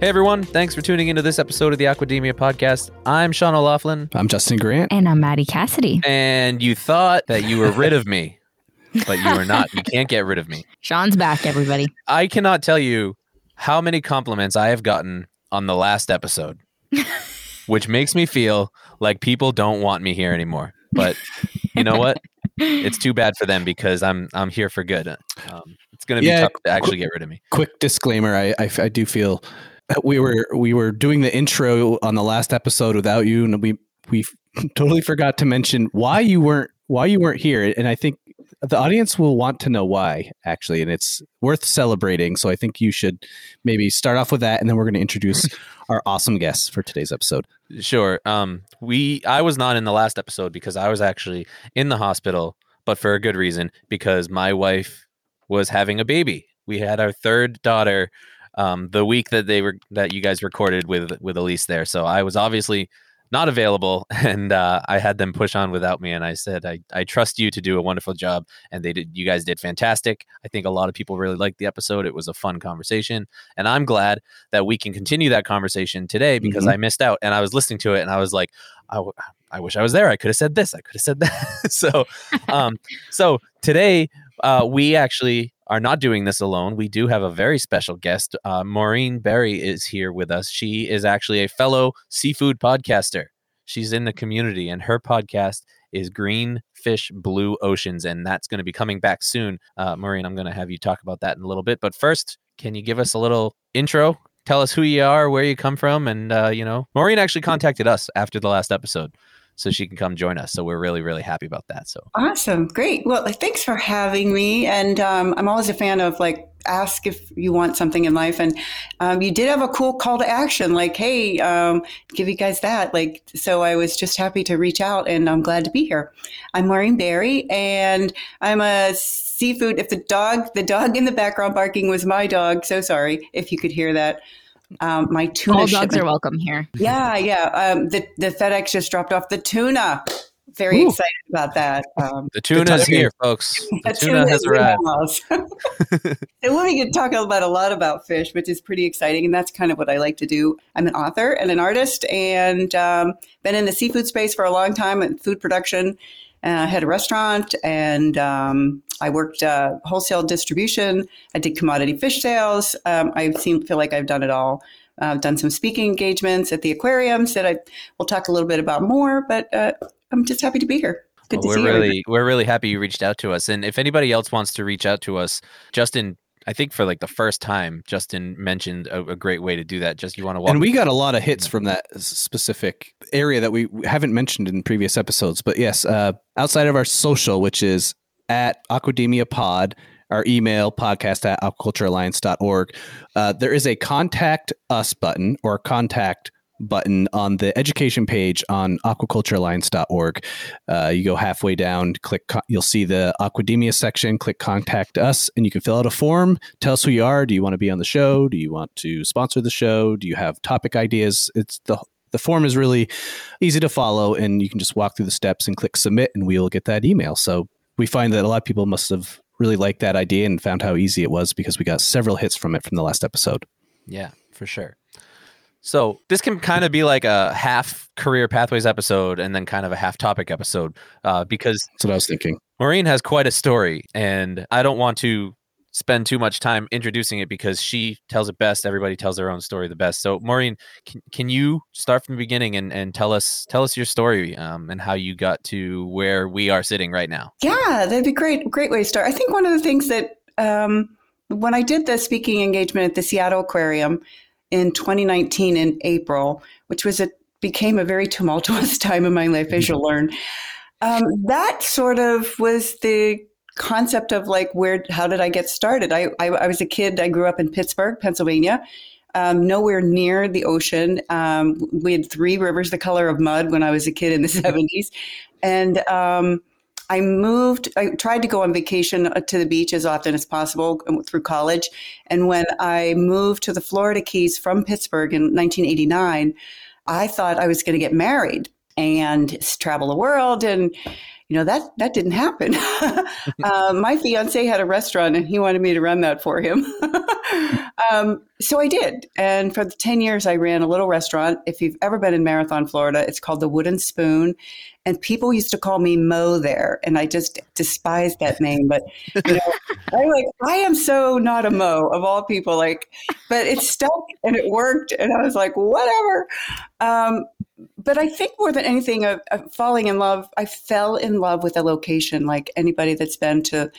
Hey everyone, thanks for tuning into this episode of the Aquademia podcast. I'm Sean O'Laughlin, I'm Justin Grant. And I'm Maddie Cassidy. and you thought that you were rid of me, but you are not. You can't get rid of me. Sean's back, everybody. I cannot tell you how many compliments I have gotten on the last episode, which makes me feel like people don't want me here anymore. But you know what? It's too bad for them because I'm I'm here for good. Um, it's going to be Yeah, tough to actually get rid of me. Quick disclaimer: I, I I do feel we were we were doing the intro on the last episode without you, and we we totally forgot to mention why you weren't why you weren't here, and I think the audience will want to know why actually, and it's worth celebrating. So I think you should maybe start off with that, and then we're going to introduce our awesome guests for today's episode. Sure. Um, we I was not in the last episode because I was actually in the hospital, but for a good reason because my wife was having a baby. We had our third daughter um, the week that they were that you guys recorded with with Elise there. So I was obviously not available, and uh, I had them push on without me. And I said, I, I trust you to do a wonderful job, and they did. You guys did fantastic. I think a lot of people really liked the episode. It was a fun conversation, and I'm glad that we can continue that conversation today because Mhm. I missed out, and I was listening to it, and I was like, I, w- I wish I was there. I could have said this. I could have said that. so, um, so today uh, we actually are not doing this alone. We do have a very special guest. Uh, Maureen Berry is here with us. She is actually a fellow seafood podcaster. She's in the community, and her podcast is Green Fish Blue Oceans, and that's going to be coming back soon. Uh, Maureen, I'm going to have you talk about that in a little bit. But first, can you give us a little intro? Tell us who you are, where you come from, and uh, you know, Maureen actually contacted us after the last episode, so she can come join us. So we're really, really happy about that. So Awesome. Great. Well, thanks for having me. And um, I'm always a fan of like, ask if you want something in life. And um, you did have a cool call to action, like, hey, um, give you guys that. Like, so I was just happy to reach out and I'm glad to be here. I'm Maureen Berry and I'm a seafood. If the dog, the dog in the background barking was my dog, so sorry if you could hear that. Um, my tuna All dogs shipment- are welcome here. yeah, yeah. Um, the the FedEx just dropped off the tuna. Very Ooh. excited about that. Um, the tuna's timing. here, folks. The a tuna has is in the arrived. and we're going to talk about a lot about fish, which is pretty exciting, and that's kind of what I like to do. I'm an author and an artist, and um, been in the seafood space for a long time in food production. Uh, I had a restaurant, and um, I worked uh, wholesale distribution. I did commodity fish sales. Um, I seem feel like I've done it all. Uh, I've done some speaking engagements at the aquariums that I will talk a little bit about more. But uh, I'm just happy to be here. Good Well, to we're see really you. we're really happy you reached out to us. And if anybody else wants to reach out to us, Justin, I think for like the first time, Justin mentioned a, a great way to do that. Just you want to walk And we got a lot of hits from that specific area that we haven't mentioned in previous episodes. But yes, uh, outside of our social, which is at Aquademia Pod, our email podcast at aquaculturealliance.org, uh, there is a contact us button or contact button on the education page on aquaculturealliance.org. Uh, you go halfway down, click, you'll see the Aquademia section, click contact us, and you can fill out a form. Tell us who you are. Do you want to be on the show? Do you want to sponsor the show? Do you have topic ideas? It's the the form is really easy to follow, and you can just walk through the steps and click submit, and we will get that email. So we find that a lot of people must have really liked that idea and found how easy it was because we got several hits from it from the last episode. Yeah, for sure. So this can kind of be like a half career pathways episode and then kind of a half topic episode uh, because That's what I was thinking. Maureen has quite a story, and I don't want to spend too much time introducing it because she tells it best. Everybody tells their own story the best. So, Maureen, can, can you start from the beginning and, and tell us tell us your story um, and how you got to where we are sitting right now? Yeah, that'd be great. Great way to start. I think one of the things that um, when I did the speaking engagement at the Seattle Aquarium in 2019 in April, which was a became a very tumultuous time in my life, as you'll learn. Um, that sort of was the concept of like where how did I get started? I, I I was a kid. I grew up in Pittsburgh, Pennsylvania. um, nowhere near the ocean. Um, we had three rivers the color of mud when I was a kid in the 70s. And um, I moved, I tried to go on vacation uh, to the beach as often as possible um, through college. And when I moved to the Florida Keys from Pittsburgh in 1989, I thought I was going to get married and travel the world and you know that that didn't happen. Uh, my fiance had a restaurant and he wanted me to run that for him. Um, so i did. And for the 10 years i ran a little restaurant. If you've ever been in marathon florida it's called the wooden spoon. And people used to call me mo there. And i just despised that name. But you know i'm like i am so not a mo of all people. Like but it stuck and it worked. And i was like whatever. Um, but I think more than anything, of, falling in love, I fell in love with a location. Like anybody that's been to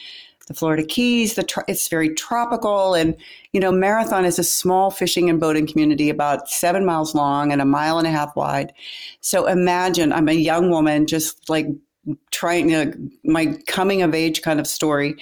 the Florida Keys, the it's very tropical, and you know, Marathon is a small fishing and boating community, about seven miles long and a mile and a half wide. So imagine I'm a young woman, just like trying to my coming of age kind of story.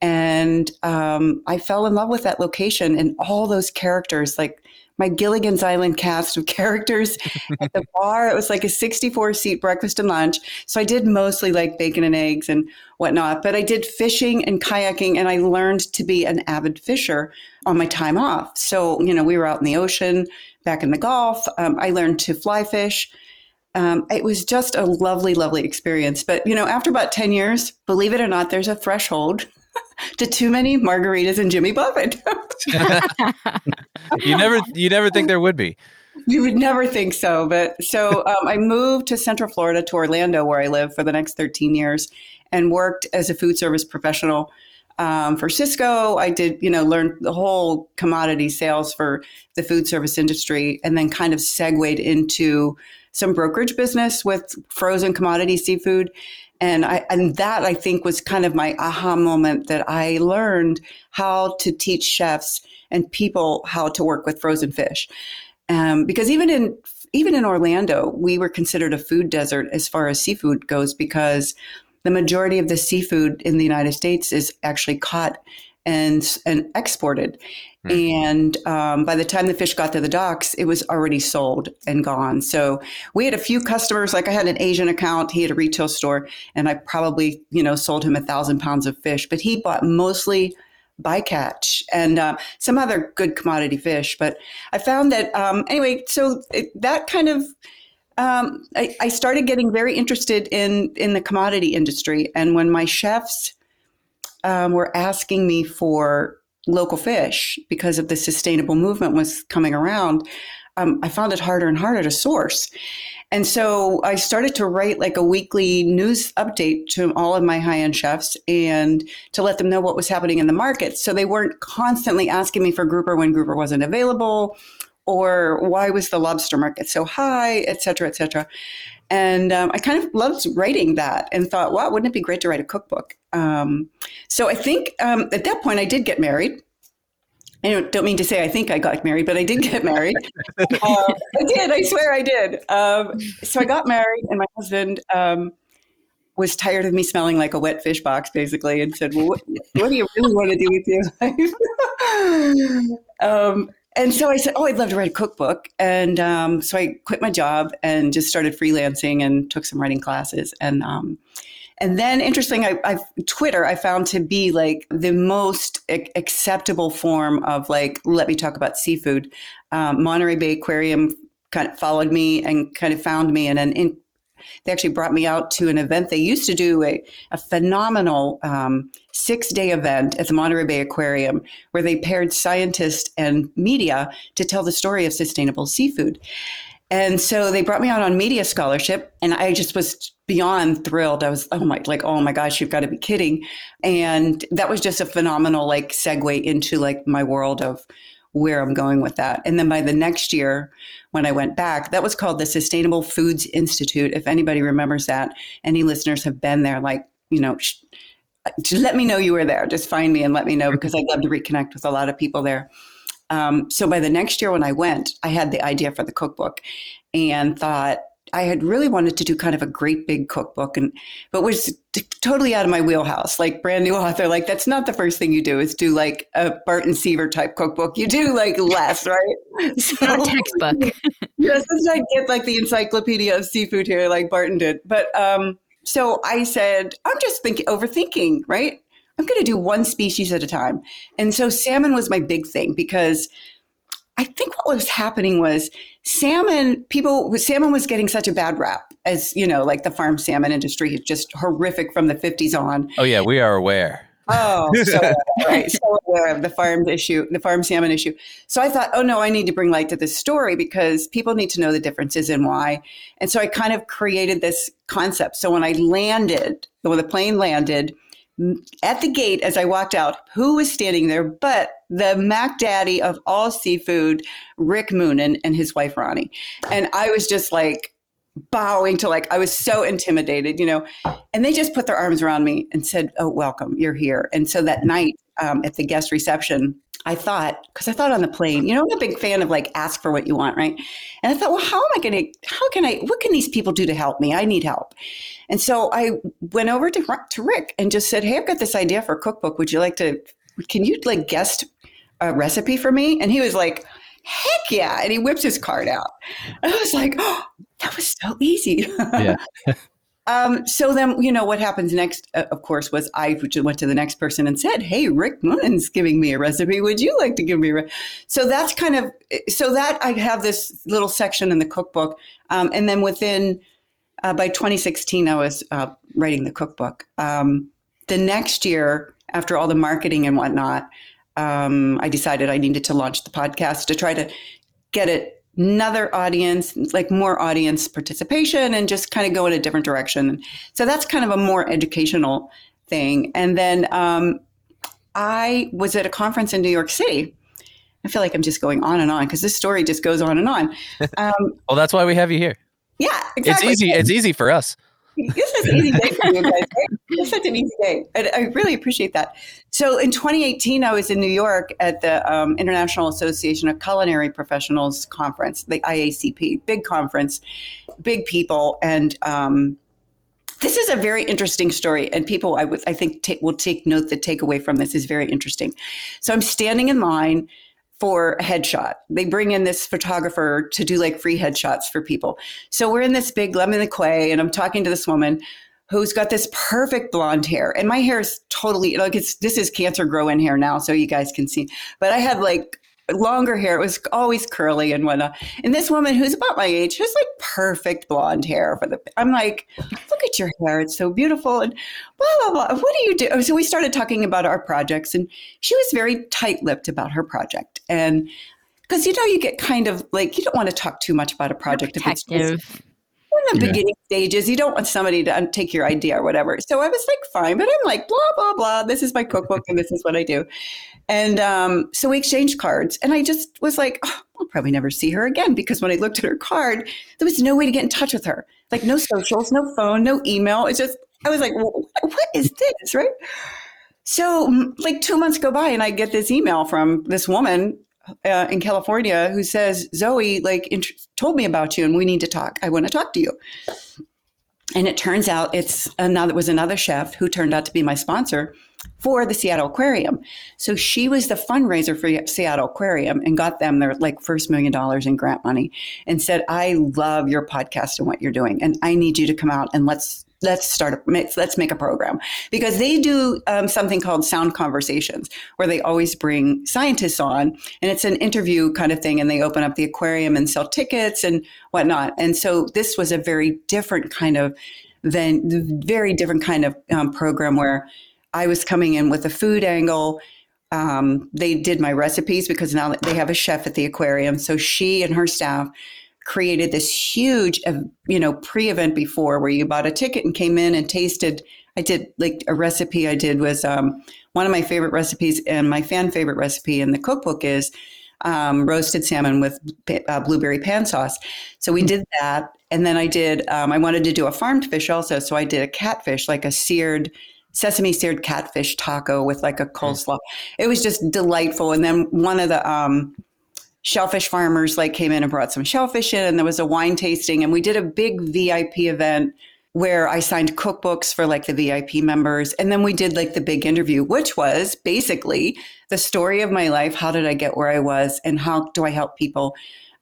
And um, I fell in love with that location and all those characters, like my Gilligan's Island cast of characters at the bar. It was like a 64 seat breakfast and lunch. So I did mostly like bacon and eggs and whatnot, but I did fishing and kayaking and I learned to be an avid fisher on my time off. So, you know, we were out in the ocean, back in the Gulf. Um, I learned to fly fish. Um, it was just a lovely, lovely experience. But, you know, after about 10 years, believe it or not, there's a threshold to too many margaritas and Jimmy Buffett. you never you never think there would be. You would never think so, but so um, I moved to Central Florida to Orlando, where I live for the next 13 years, and worked as a food service professional um, for Sysco. I did, you know, learn the whole commodity sales for the food service industry, and then kind of segued into some brokerage business with frozen commodity seafood and I and that I think was kind of my aha moment that I learned how to teach chefs and people how to work with frozen fish. Um, because even in even in Orlando, we were considered a food desert as far as seafood goes because the majority of the seafood in the United States is actually caught and and exported. Mm. And um, by the time the fish got to the docks, it was already sold and gone. So we had a few customers. Like I had an Asian account, he had a retail store, and I probably you know sold him a thousand pounds of fish. But he bought mostly bycatch and uh, some other good commodity fish. But I found that um, anyway. So it, that kind of um, I, I started getting very interested in in the commodity industry, and when my chefs um, were asking me for local fish because of the sustainable movement was coming around, um, I found it harder and harder to source. And so I started to write like a weekly news update to all of my high end chefs and to let them know what was happening in the market. So they weren't constantly asking me for grouper when grouper wasn't available or why was the lobster market so high, et cetera, et cetera. And um, I kind of loved writing that and thought, wow, wouldn't it be great to write a cookbook? Um, so I think um, at that point I did get married. I don't mean to say I think I got married, but I did get married. uh, I did. I swear I did. Um, so I got married, and my husband um, was tired of me smelling like a wet fish box, basically, and said, "Well, what, what do you really want to do with your life?" um, and so I said, "Oh, I'd love to write a cookbook." And um, so I quit my job and just started freelancing and took some writing classes. And um, and then, interesting, I, I, Twitter I found to be like the most acceptable form of like let me talk about seafood. Um, Monterey Bay Aquarium kind of followed me and kind of found me, and then in, they actually brought me out to an event. They used to do a, a phenomenal um, six day event at the Monterey Bay Aquarium where they paired scientists and media to tell the story of sustainable seafood. And so they brought me out on media scholarship, and I just was beyond thrilled. I was, oh my, like, oh my gosh, you've got to be kidding. And that was just a phenomenal, like, segue into like my world of where I'm going with that. And then by the next year, when I went back, that was called the Sustainable Foods Institute. If anybody remembers that, any listeners have been there, like, you know, sh- let me know you were there. Just find me and let me know because I'd love to reconnect with a lot of people there. Um, so by the next year when I went, I had the idea for the cookbook and thought, I had really wanted to do kind of a great big cookbook, and but was t- totally out of my wheelhouse. Like brand new author, like that's not the first thing you do is do like a Barton Seaver type cookbook. You do like less, right? So, Not a textbook. yes, let's get like the encyclopedia of seafood here, like Barton did. But um, so I said, I'm just thinking, overthinking, right? I'm going to do one species at a time. And so salmon was my big thing because I think what was happening was salmon, people, salmon was getting such a bad rap as, you know, like the farm salmon industry is just horrific from the 50s on. Oh yeah, we are aware. Oh, so, right. So aware of the farm issue, the farm salmon issue. So I thought, oh no, I need to bring light to this story because people need to know the differences and why. And so I kind of created this concept. So when I landed, when the plane landed, at the gate as I walked out, who was standing there but the Mac Daddy of all seafood, Rick Moonen and his wife Ronnie. And I was just like bowing to like I was so intimidated, you know. And they just put their arms around me and said, "Oh, welcome, you're here." And so that night um, at the guest reception, I thought, because I thought on the plane, you know, I'm a big fan of like ask for what you want, right? And I thought, well, how am I going to, how can I, what can these people do to help me? I need help. And so I went over to, to Rick and just said, hey, I've got this idea for a cookbook. Would you like to, can you like guest a recipe for me? And he was like, heck yeah. And he whips his card out. And I was like, oh, that was so easy. Yeah. Um, so then, you know, what happens next, uh, of course, was I went to the next person and said, Hey, Rick Moonen's giving me a recipe. Would you like to give me a re-? So that's kind of, so that I have this little section in the cookbook. Um, and then within, uh, by 2016, I was uh, writing the cookbook. Um, the next year, after all the marketing and whatnot, um, I decided I needed to launch the podcast to try to get it another audience, like more audience participation and just kind of go in a different direction. So that's kind of a more educational thing. And then um, I was at a conference in New York City. I feel like I'm just going on and on because this story just goes on and on. Um, well, that's why we have you here. Yeah, exactly. It's easy. It's easy for us this is an easy day for you guys. It's such an easy day. And I really appreciate that. So in 2018, I was in New York at the um, International Association of Culinary Professionals conference, the IACP, big conference, big people. And um, this is a very interesting story. And people, I, w- I think, will take note, the takeaway from this is very interesting. So I'm standing in line for a headshot. They bring in this photographer to do like free headshots for people. So we're in this big lemon the quay, and I'm talking to this woman who's got this perfect blonde hair. And my hair is totally like it's this is cancer grow in hair now, so you guys can see. But I had like longer hair. It was always curly and whatnot. And this woman who's about my age has like perfect blonde hair for the. I'm like, look at your hair. It's so beautiful. And blah, blah, blah. What do you do? So we started talking about our projects and she was very tight lipped about her project. And because, you know, you get kind of like, you don't want to talk too much about a project. If it's just, in the yeah. beginning stages, you don't want somebody to take your idea or whatever. So I was like, fine, but I'm like, blah, blah, blah. This is my cookbook and this is what I do. And um, so we exchanged cards. And I just was like, oh, I'll probably never see her again because when I looked at her card, there was no way to get in touch with her. Like, no socials, no phone, no email. It's just, I was like, what is this? Right. So, like, two months go by and I get this email from this woman uh, in California who says, Zoe, like, int- told me about you and we need to talk. I want to talk to you. And it turns out it's another was another chef who turned out to be my sponsor for the Seattle Aquarium. So she was the fundraiser for Seattle Aquarium and got them their like first million dollars in grant money and said, "I love your podcast and what you're doing, and I need you to come out and let's let's start a, let's make a program. Because they do um, something called sound conversations where they always bring scientists on and it's an interview kind of thing and they open up the aquarium and sell tickets and whatnot. And so this was a very different kind of then very different kind of um, program where i was coming in with a food angle. Um, they did my recipes because now they have a chef at the aquarium. So she and her staff created this huge, you know, pre-event before where you bought a ticket and came in and tasted. I did like a recipe I did was um, one of my favorite recipes and my fan favorite recipe in the cookbook is um, roasted salmon with uh, blueberry pan sauce. So we did that. And then I did, um, I wanted to do a farmed fish also. So I did a catfish, like a seared, sesame seared catfish taco with like a coleslaw. It was just delightful. And then one of the, um, shellfish farmers like came in and brought some shellfish in and there was a wine tasting and we did a big VIP event where I signed cookbooks for like the VIP members. And then we did like the big interview, which was basically the story of my life. How did I get where I was? And how do I help people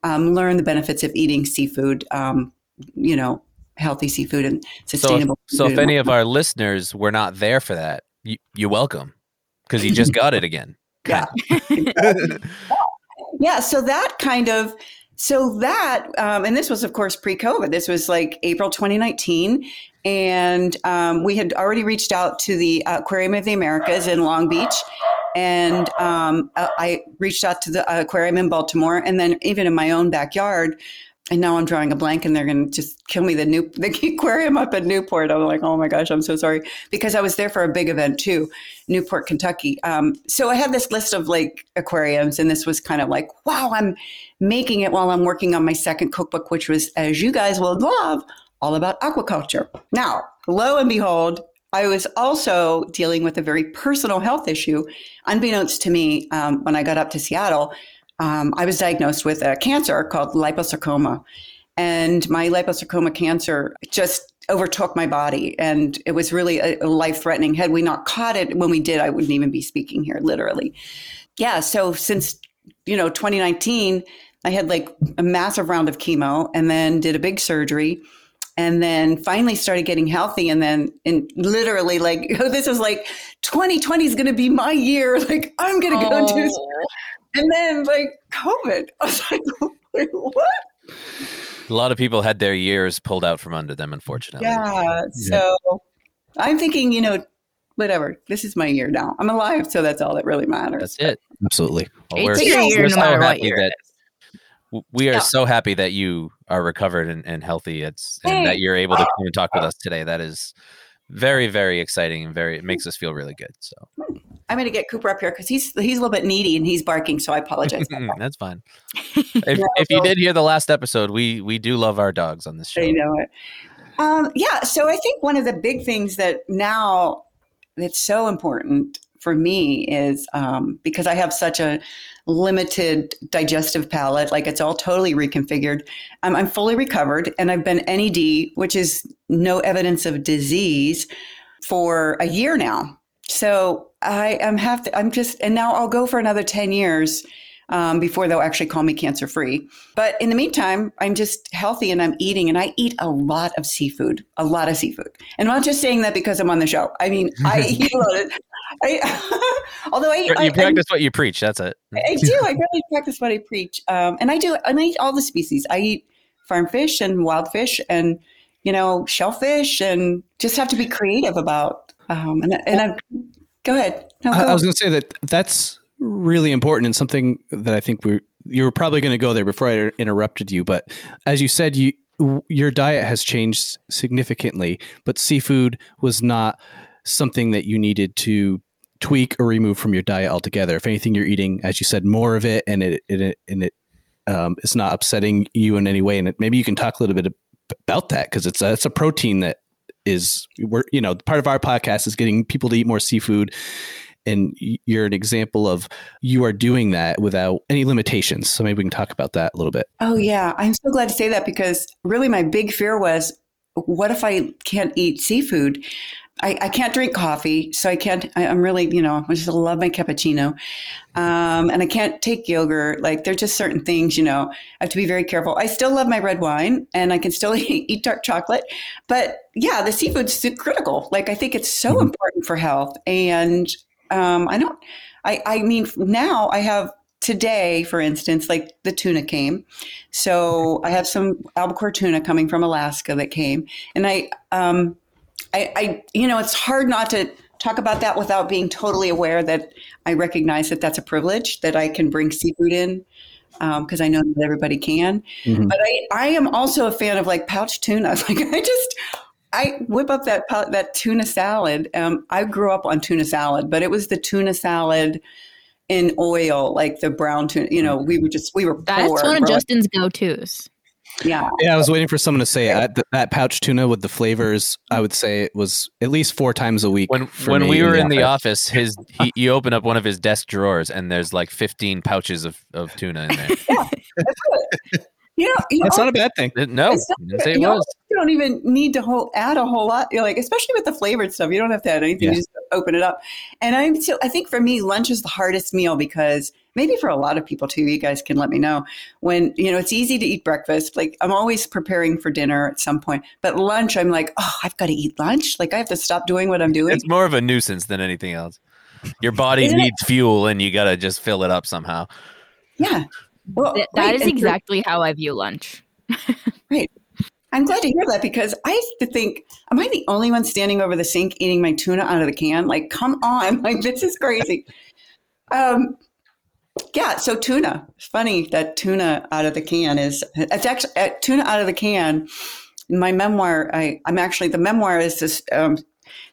um, learn the benefits of eating seafood, um, you know, healthy seafood and sustainable. So, so if any of our listeners were not there for that, you, you're welcome because you just got it again. Yeah. yeah. So that kind of, so that, um, and this was, of course, pre COVID. This was like April 2019. And um, we had already reached out to the Aquarium of the Americas in Long Beach. And um, uh, I reached out to the aquarium in Baltimore. And then even in my own backyard, and now I'm drawing a blank, and they're going to just kill me. The new the aquarium up at Newport. I'm like, oh my gosh, I'm so sorry because I was there for a big event too, Newport, Kentucky. Um, so I had this list of like aquariums, and this was kind of like, wow, I'm making it while I'm working on my second cookbook, which was, as you guys will love, all about aquaculture. Now, lo and behold, I was also dealing with a very personal health issue, unbeknownst to me, um, when I got up to Seattle um, I was diagnosed with a cancer called liposarcoma. And my liposarcoma cancer just overtook my body. And it was really a, a life threatening. Had we not caught it when we did, I wouldn't even be speaking here, literally. Yeah. So since, you know, 2019, I had like a massive round of chemo and then did a big surgery and then finally started getting healthy and then and literally like this was like 2020 is going to be my year like i'm going to go do and then like COVID. I was like, what? A lot of people had their years pulled out from under them, unfortunately. Yeah. So I'm thinking, you know, whatever. This is my year now. I'm alive, so that's all that really matters. That's it. Absolutely. Well, It's we're your so, year we're no so matter what happy year that we are Yeah. so happy that you are recovered and, and healthy. It's and that you're able to come and talk with us today. That is very, very exciting and very it makes us feel really good. So hmm. I'm going to get Cooper up here because he's he's a little bit needy and he's barking, so I apologize. that's fine. If, if you did hear the last episode, we we do love our dogs on this show. I know it. Um, yeah, so I think one of the big things that now that's so important for me is um, because I have such a limited digestive palate, like it's all totally reconfigured. Um, I'm fully recovered, and I've been NED, which is no evidence of disease, for a year now. So I am have to, I'm just, and now I'll go for another 10 years um, before they'll actually call me cancer free. But in the meantime, I'm just healthy and I'm eating, and I eat a lot of seafood, a lot of seafood. And I'm not just saying that because I'm on the show. I mean, I eat a lot of. I, although I, I, You I, practice what you preach. That's it. I do. I really practice what I preach. Um, and I do. And I eat all the species. I eat farm fish and wild fish and, you know, shellfish and just have to be creative about. Um, and and I, go ahead. No, I. I was going to say that that's really important and something that I think we you were probably going to go there before I interrupted you. But as you said, you your diet has changed significantly, but seafood was not something that you needed to tweak or remove from your diet altogether. If anything, you're eating, as you said, more of it, and it and it, and it um, it's not upsetting you in any way. And it, maybe you can talk a little bit about that because it's a, it's a protein that is we're you know part of our podcast is getting people to eat more seafood. And you're an example of you are doing that without any limitations. So maybe we can talk about that a little bit. Oh yeah, I'm so glad to say that because really my big fear was, what if I can't eat seafood? I, I can't drink coffee, so I can't. I, I'm really, you know, I just love my cappuccino, um, and I can't take yogurt. Like there're just certain things, you know, I have to be very careful. I still love my red wine, and I can still eat, dark chocolate, but yeah, the seafood's critical. Like I think it's so Mhm. important for health, and um, I don't. I, I mean, now I have today, for instance, like the tuna came. So I have some albacore tuna coming from Alaska that came, and I, um, I, I, you know, it's hard not to talk about that without being totally aware that I recognize that that's a privilege that I can bring seafood in because I know that everybody can. Mhm. But I, I am also a fan of like pouch tuna. Like I just. I whip up that that tuna salad. Um, I grew up on tuna salad, but it was the tuna salad in oil, like the brown tuna. You know, we were just we were That's poor. one of We're Justin's go tos. Yeah. Yeah, I was waiting for someone to say it. Th- that pouch tuna with the flavors. I would say it was at least four times a week. When for when me we were in the office. office, his he, you open up one of his desk drawers and there's like 15 pouches of, of tuna in there. You know, you That's know, not a bad thing. no, not- say it you know, was. You don't even need to whole, add a whole lot. You're like, especially with the flavored stuff, you don't have to add anything. Yeah. You just open it up. And I'm still, I think for me, lunch is the hardest meal because maybe for a lot of people too. You guys can let me know when you know it's easy to eat breakfast. Like I'm always preparing for dinner at some point, but lunch, I'm like, oh, I've got to eat lunch. Like I have to stop doing what I'm doing. It's more of a nuisance than anything else. Your body Isn't it? needs fuel and you got to just fill it up somehow. yeah. Well, Th- that right, is and for- exactly how I view lunch. Right I'm glad to hear that because I used to think, am I the only one standing over the sink eating my tuna out of the can? Like, come on, like this is crazy. um, yeah, so tuna. It's funny that tuna out of the can is it's actually uh, tuna out of the can. In my memoir, I, I'm actually the memoir is this um,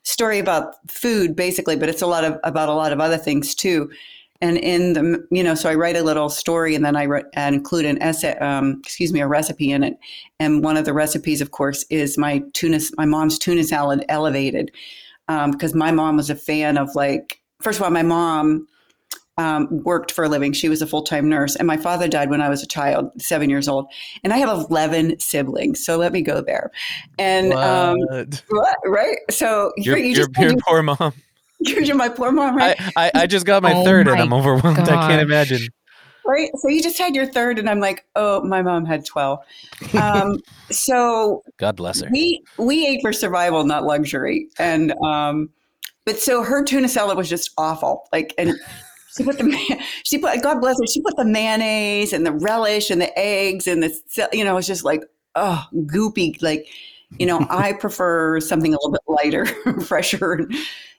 story about food basically, but it's a lot of about a lot of other things too. And in the you know, so I write a little story and then I and include an essay, um, excuse me, a recipe in it. And one of the recipes, of course, is my tuna, my mom's tuna salad elevated, because my mom was a fan of like. First of all, my mom um, worked for a living. She was a full time nurse, and my father died when I was a child, seven years old. And I have eleven siblings, so let me go there. And um, What? what, right? So your, you your, just your poor mom. you're my poor mom, right? I, I, I just got my Oh third and I'm overwhelmed. I can't imagine. right? So you just had your third, and I'm like, oh, my mom had twelve. Um, so God bless her. we we ate for survival, not luxury. And um, but so her tuna salad was just awful. Like and. She put the she put God bless her. She put the mayonnaise and the relish and the eggs and the you know it's just like oh goopy like you know I prefer something a little bit lighter, fresher, and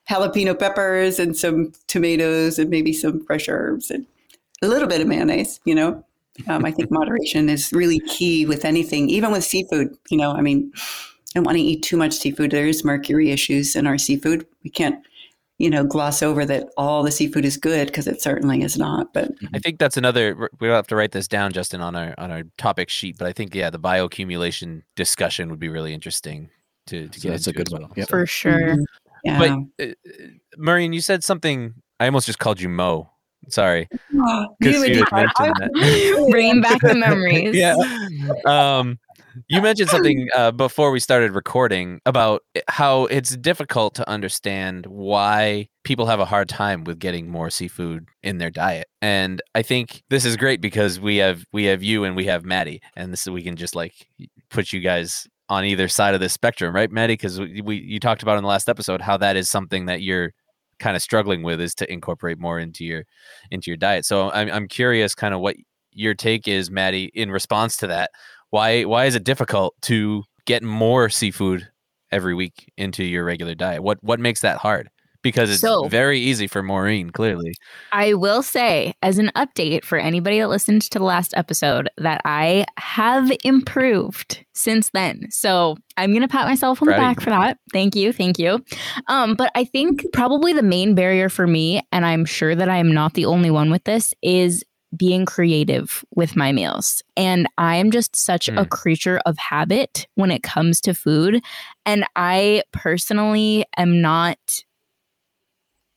jalapeno peppers and some tomatoes and maybe some fresh herbs and a little bit of mayonnaise. You know, um, I think moderation is really key with anything, even with seafood. You know, I mean, I don't want to eat too much seafood. There is mercury issues in our seafood. We can't, you know, gloss over that all the seafood is good because it certainly is not. But I think that's another. We'll have to write this down, Justin, on our on our topic sheet. But I think yeah, the bioaccumulation discussion would be really interesting to, to So get that's a good as one. well. Yep. For sure. yeah, But uh, Maureen, you said something. I almost just called you Mo. Sorry, Oh, because you would- you had I- mentioned that. Bringing back the memories. yeah. Um, you mentioned something uh, before we started recording about how it's difficult to understand why people have a hard time with getting more seafood in their diet. And I think this is great because we have we have you and we have Maddie, and this we can just like put you guys on either side of the spectrum, right, Maddie? Because we, we you talked about in the last episode how that is something that you're kind of struggling with is to incorporate more into your into your diet. So I'm I'm curious, kind of what your take is, Maddie, in response to that. Why why is it difficult to get more seafood every week into your regular diet? What what makes that hard? Because it's So- very easy for Maureen, clearly. I will say, as an update for anybody that listened to the last episode, that I have improved since then. So I'm gonna pat myself on the back for that. Thank you, thank you. Um, but I think probably the main barrier for me, and I'm sure that I am not the only one with this, is being creative with my meals. And I am just such a Mm. creature of habit when it comes to food. And I personally am not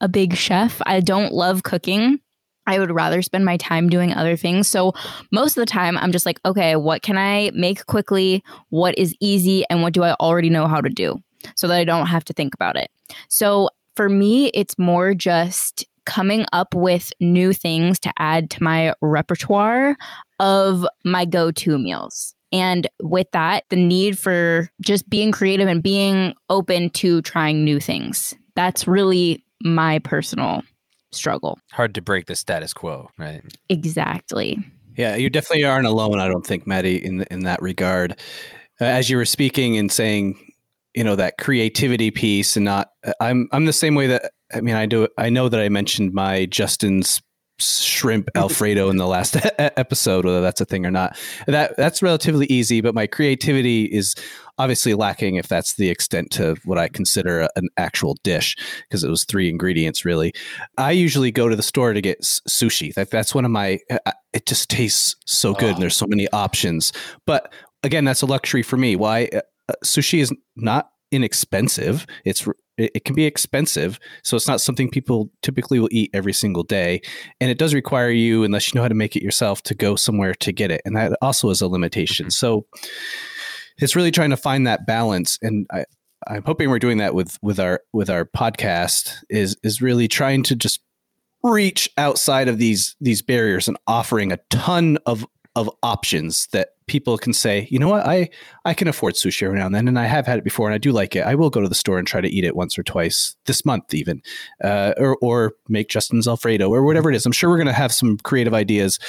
a big chef. I don't love cooking. I would rather spend my time doing other things. So most of the time, I'm just like, okay, what can I make quickly? What is easy? And what do I already know how to do so that I don't have to think about it? So for me, it's more just coming up with new things to add to my repertoire of my go to meals. And with that, the need for just being creative and being open to trying new things. That's really my personal struggle. Hard to break the status quo, right? Exactly. Yeah, you definitely aren't alone. I don't think, Maddie, in in that regard. Uh, as you were speaking and saying, you know, that creativity piece, and not, uh, I'm I'm the same way that I mean, I do. I know that I mentioned my Justin's shrimp alfredo in the last episode, whether that's a thing or not. That that's relatively easy, but my creativity is obviously lacking if that's the extent to what I consider a- an actual dish because it was three ingredients really. I usually go to the store to get sushi. That that's one of my. uh, It just tastes so good, Oh. and there's so many options. But again, that's a luxury for me. Why uh, uh, sushi is not inexpensive. It's it, can be expensive, so it's not something people typically will eat every single day, and it does require you, unless you know how to make it yourself, to go somewhere to get it, and that also is a limitation. Mhm. So it's really trying to find that balance, and I. I'm hoping we're doing that with with our with our podcast is is really trying to just reach outside of these these barriers and offering a ton of of options that people can say, you know what, I I can afford sushi every now and then, and I have had it before, and I do like it. I will go to the store and try to eat it once or twice this month, even, uh, or or make Justin's Alfredo or whatever it is. I'm sure we're going to have some creative ideas,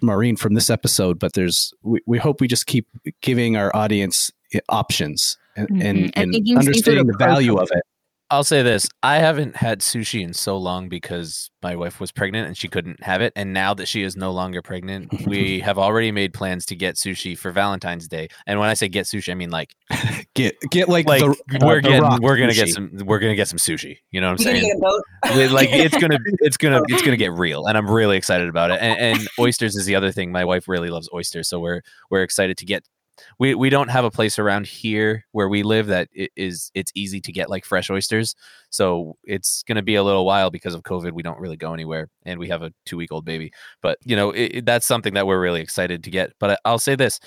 Maureen, from this episode. But there's we, we hope we just keep giving our audience eh, options and Mhm. and, And and understanding the value of it. I'll say this: I haven't had sushi in so long because my wife was pregnant and she couldn't have it. And now that she is no longer pregnant, we have already made plans to get sushi for Valentine's Day. And when I say get sushi, I mean like Get get like, like the, we're the getting Rock we're gonna get some we're gonna get some sushi. You know what I'm saying? get a boat. Li- like it's gonna it's gonna oh. it's gonna get real and i'm really excited about it and, and oysters is the other thing my wife really loves oysters so we're we're excited to get we we don't have a place around here where we live that i- is it's easy to get like fresh oysters. So it's gonna be a little while because of covid we don't really go anywhere and we have a two week old baby. But you know it, it- that's something that we're really excited to get. But I, i'll say this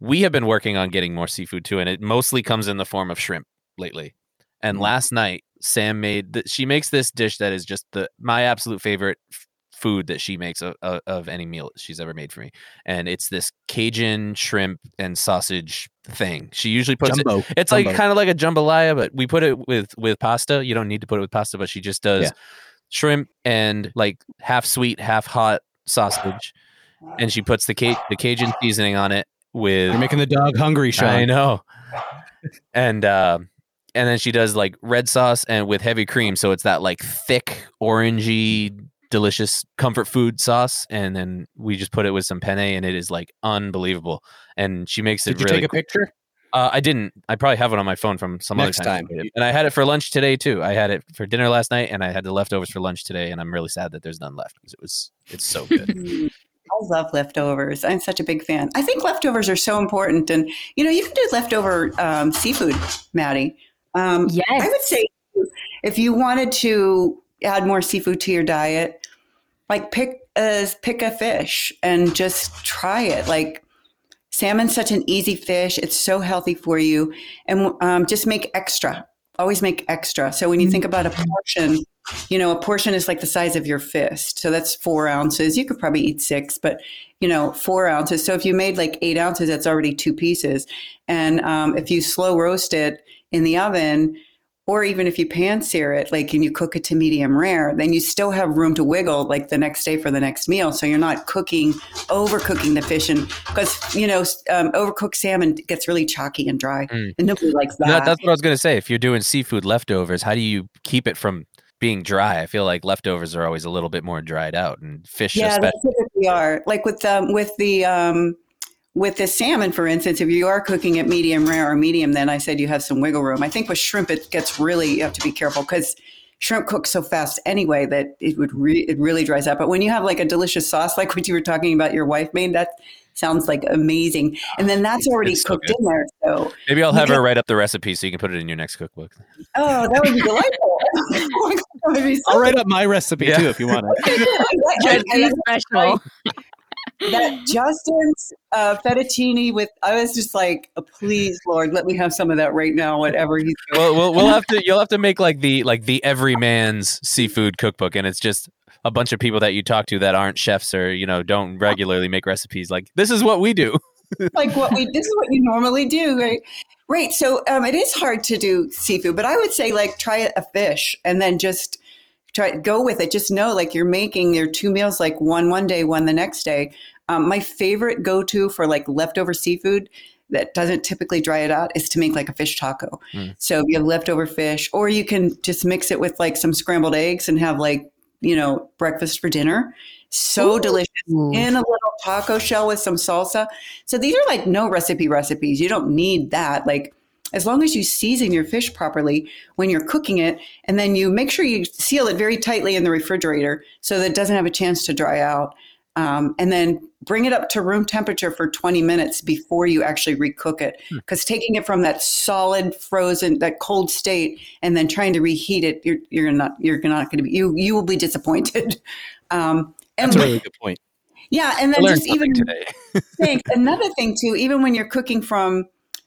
we have been working on getting more seafood too and it mostly comes in the form of shrimp lately. And Mm. last night sam made th- she makes this dish that is just the my absolute favorite food that she makes of, of, any meal she's ever made for me and it's this cajun shrimp and sausage thing she usually puts it Jumbo. it's like kind of like a jambalaya but we put it with with pasta you don't need to put it with pasta but she just does Yeah. shrimp and like half sweet half hot sausage and she puts the ca- the cajun seasoning on it with You're making the dog hungry, Sean. I know. and um and then she does like red sauce and with heavy cream, so it's that like thick orangey delicious comfort food sauce and then we just put it with some penne and it is like unbelievable and she makes it Did you really take a picture? uh, I didn't. I probably have it on my phone from some Next other time. time. I made it. And I had it for lunch today too. I had it for dinner last night, and I had the leftovers for lunch today. And I'm really sad that there's none left because it was it's so good. I love leftovers. I'm such a big fan. I think leftovers are so important, and you know, you can do leftover um, seafood, Maddie. Um, Yes. I would say if you wanted to add more seafood to your diet, like pick a pick a fish and just try it. Like salmon's such an easy fish; it's so healthy for you, and um, just make extra. Always make extra. So when you think about a portion, you know, a portion is like the size of your fist. So that's four ounces. You could probably eat six, but you know, four ounces. So if you made like eight ounces, that's already two pieces. And um, if you slow roast it in the oven, or even if you pan sear it, like and you cook it to medium rare, then you still have room to wiggle like the next day for the next meal. So you're not cooking, overcooking the fish, and because you know, um, overcooked salmon gets really chalky and dry, Mm. and nobody likes that. That- that's what I was gonna say. If you're doing seafood leftovers, how do you keep it from being dry? I feel like leftovers are always a little bit more dried out, and fish Yeah, especially. they typically are. Like with um, with the um, with the salmon, for instance, if you are cooking it medium rare or medium, then I said you have some wiggle room. I think with shrimp, it gets really you have to be careful because shrimp cooks so fast anyway that it would re- it really dries out. But when you have like a delicious sauce, like what you were talking about, your wife made that sounds like amazing, ah, and then that's already so cooked good. in there. So Maybe I'll have her write up the recipe so you can put it in your next cookbook. oh, that would be delightful. oh God, would be so I'll write up my recipe Yeah. too if you want it. And- and- and- special. That Justin's uh, fettuccine with I was just like, "Oh, please, Lord, let me have some of that right now. Whatever he's doing. Well, we'll we'll have to you'll have to make like the like the everyman's seafood cookbook, and it's just a bunch of people that you talk to that aren't chefs or you know don't regularly make recipes. Like this is what we do. like what we this is what you normally do, right? Right. So um, it is hard to do seafood, but I would say like try a fish and then just try go with it. Just know like you're making your two meals like one one day, one the next day. Um, my favorite go to for like leftover seafood that doesn't typically dry it out is to make like a fish taco. Mm. So if you have leftover fish, or you can just mix it with like some scrambled eggs and have like you know breakfast for dinner. So delicious in a little taco shell with some salsa. So these are like no recipe recipes. You don't need that. Like as long as you season your fish properly when you're cooking it, and then you make sure you seal it very tightly in the refrigerator so that it doesn't have a chance to dry out. Um, and then bring it up to room temperature for 20 minutes before you actually recook it. Because taking it from that solid, frozen, that cold state, and then trying to reheat it, you're, you're not you're not going to be you you will be disappointed. Um, and That's a really good point. yeah, and then just even today. Thanks. Another thing too, even when you're cooking from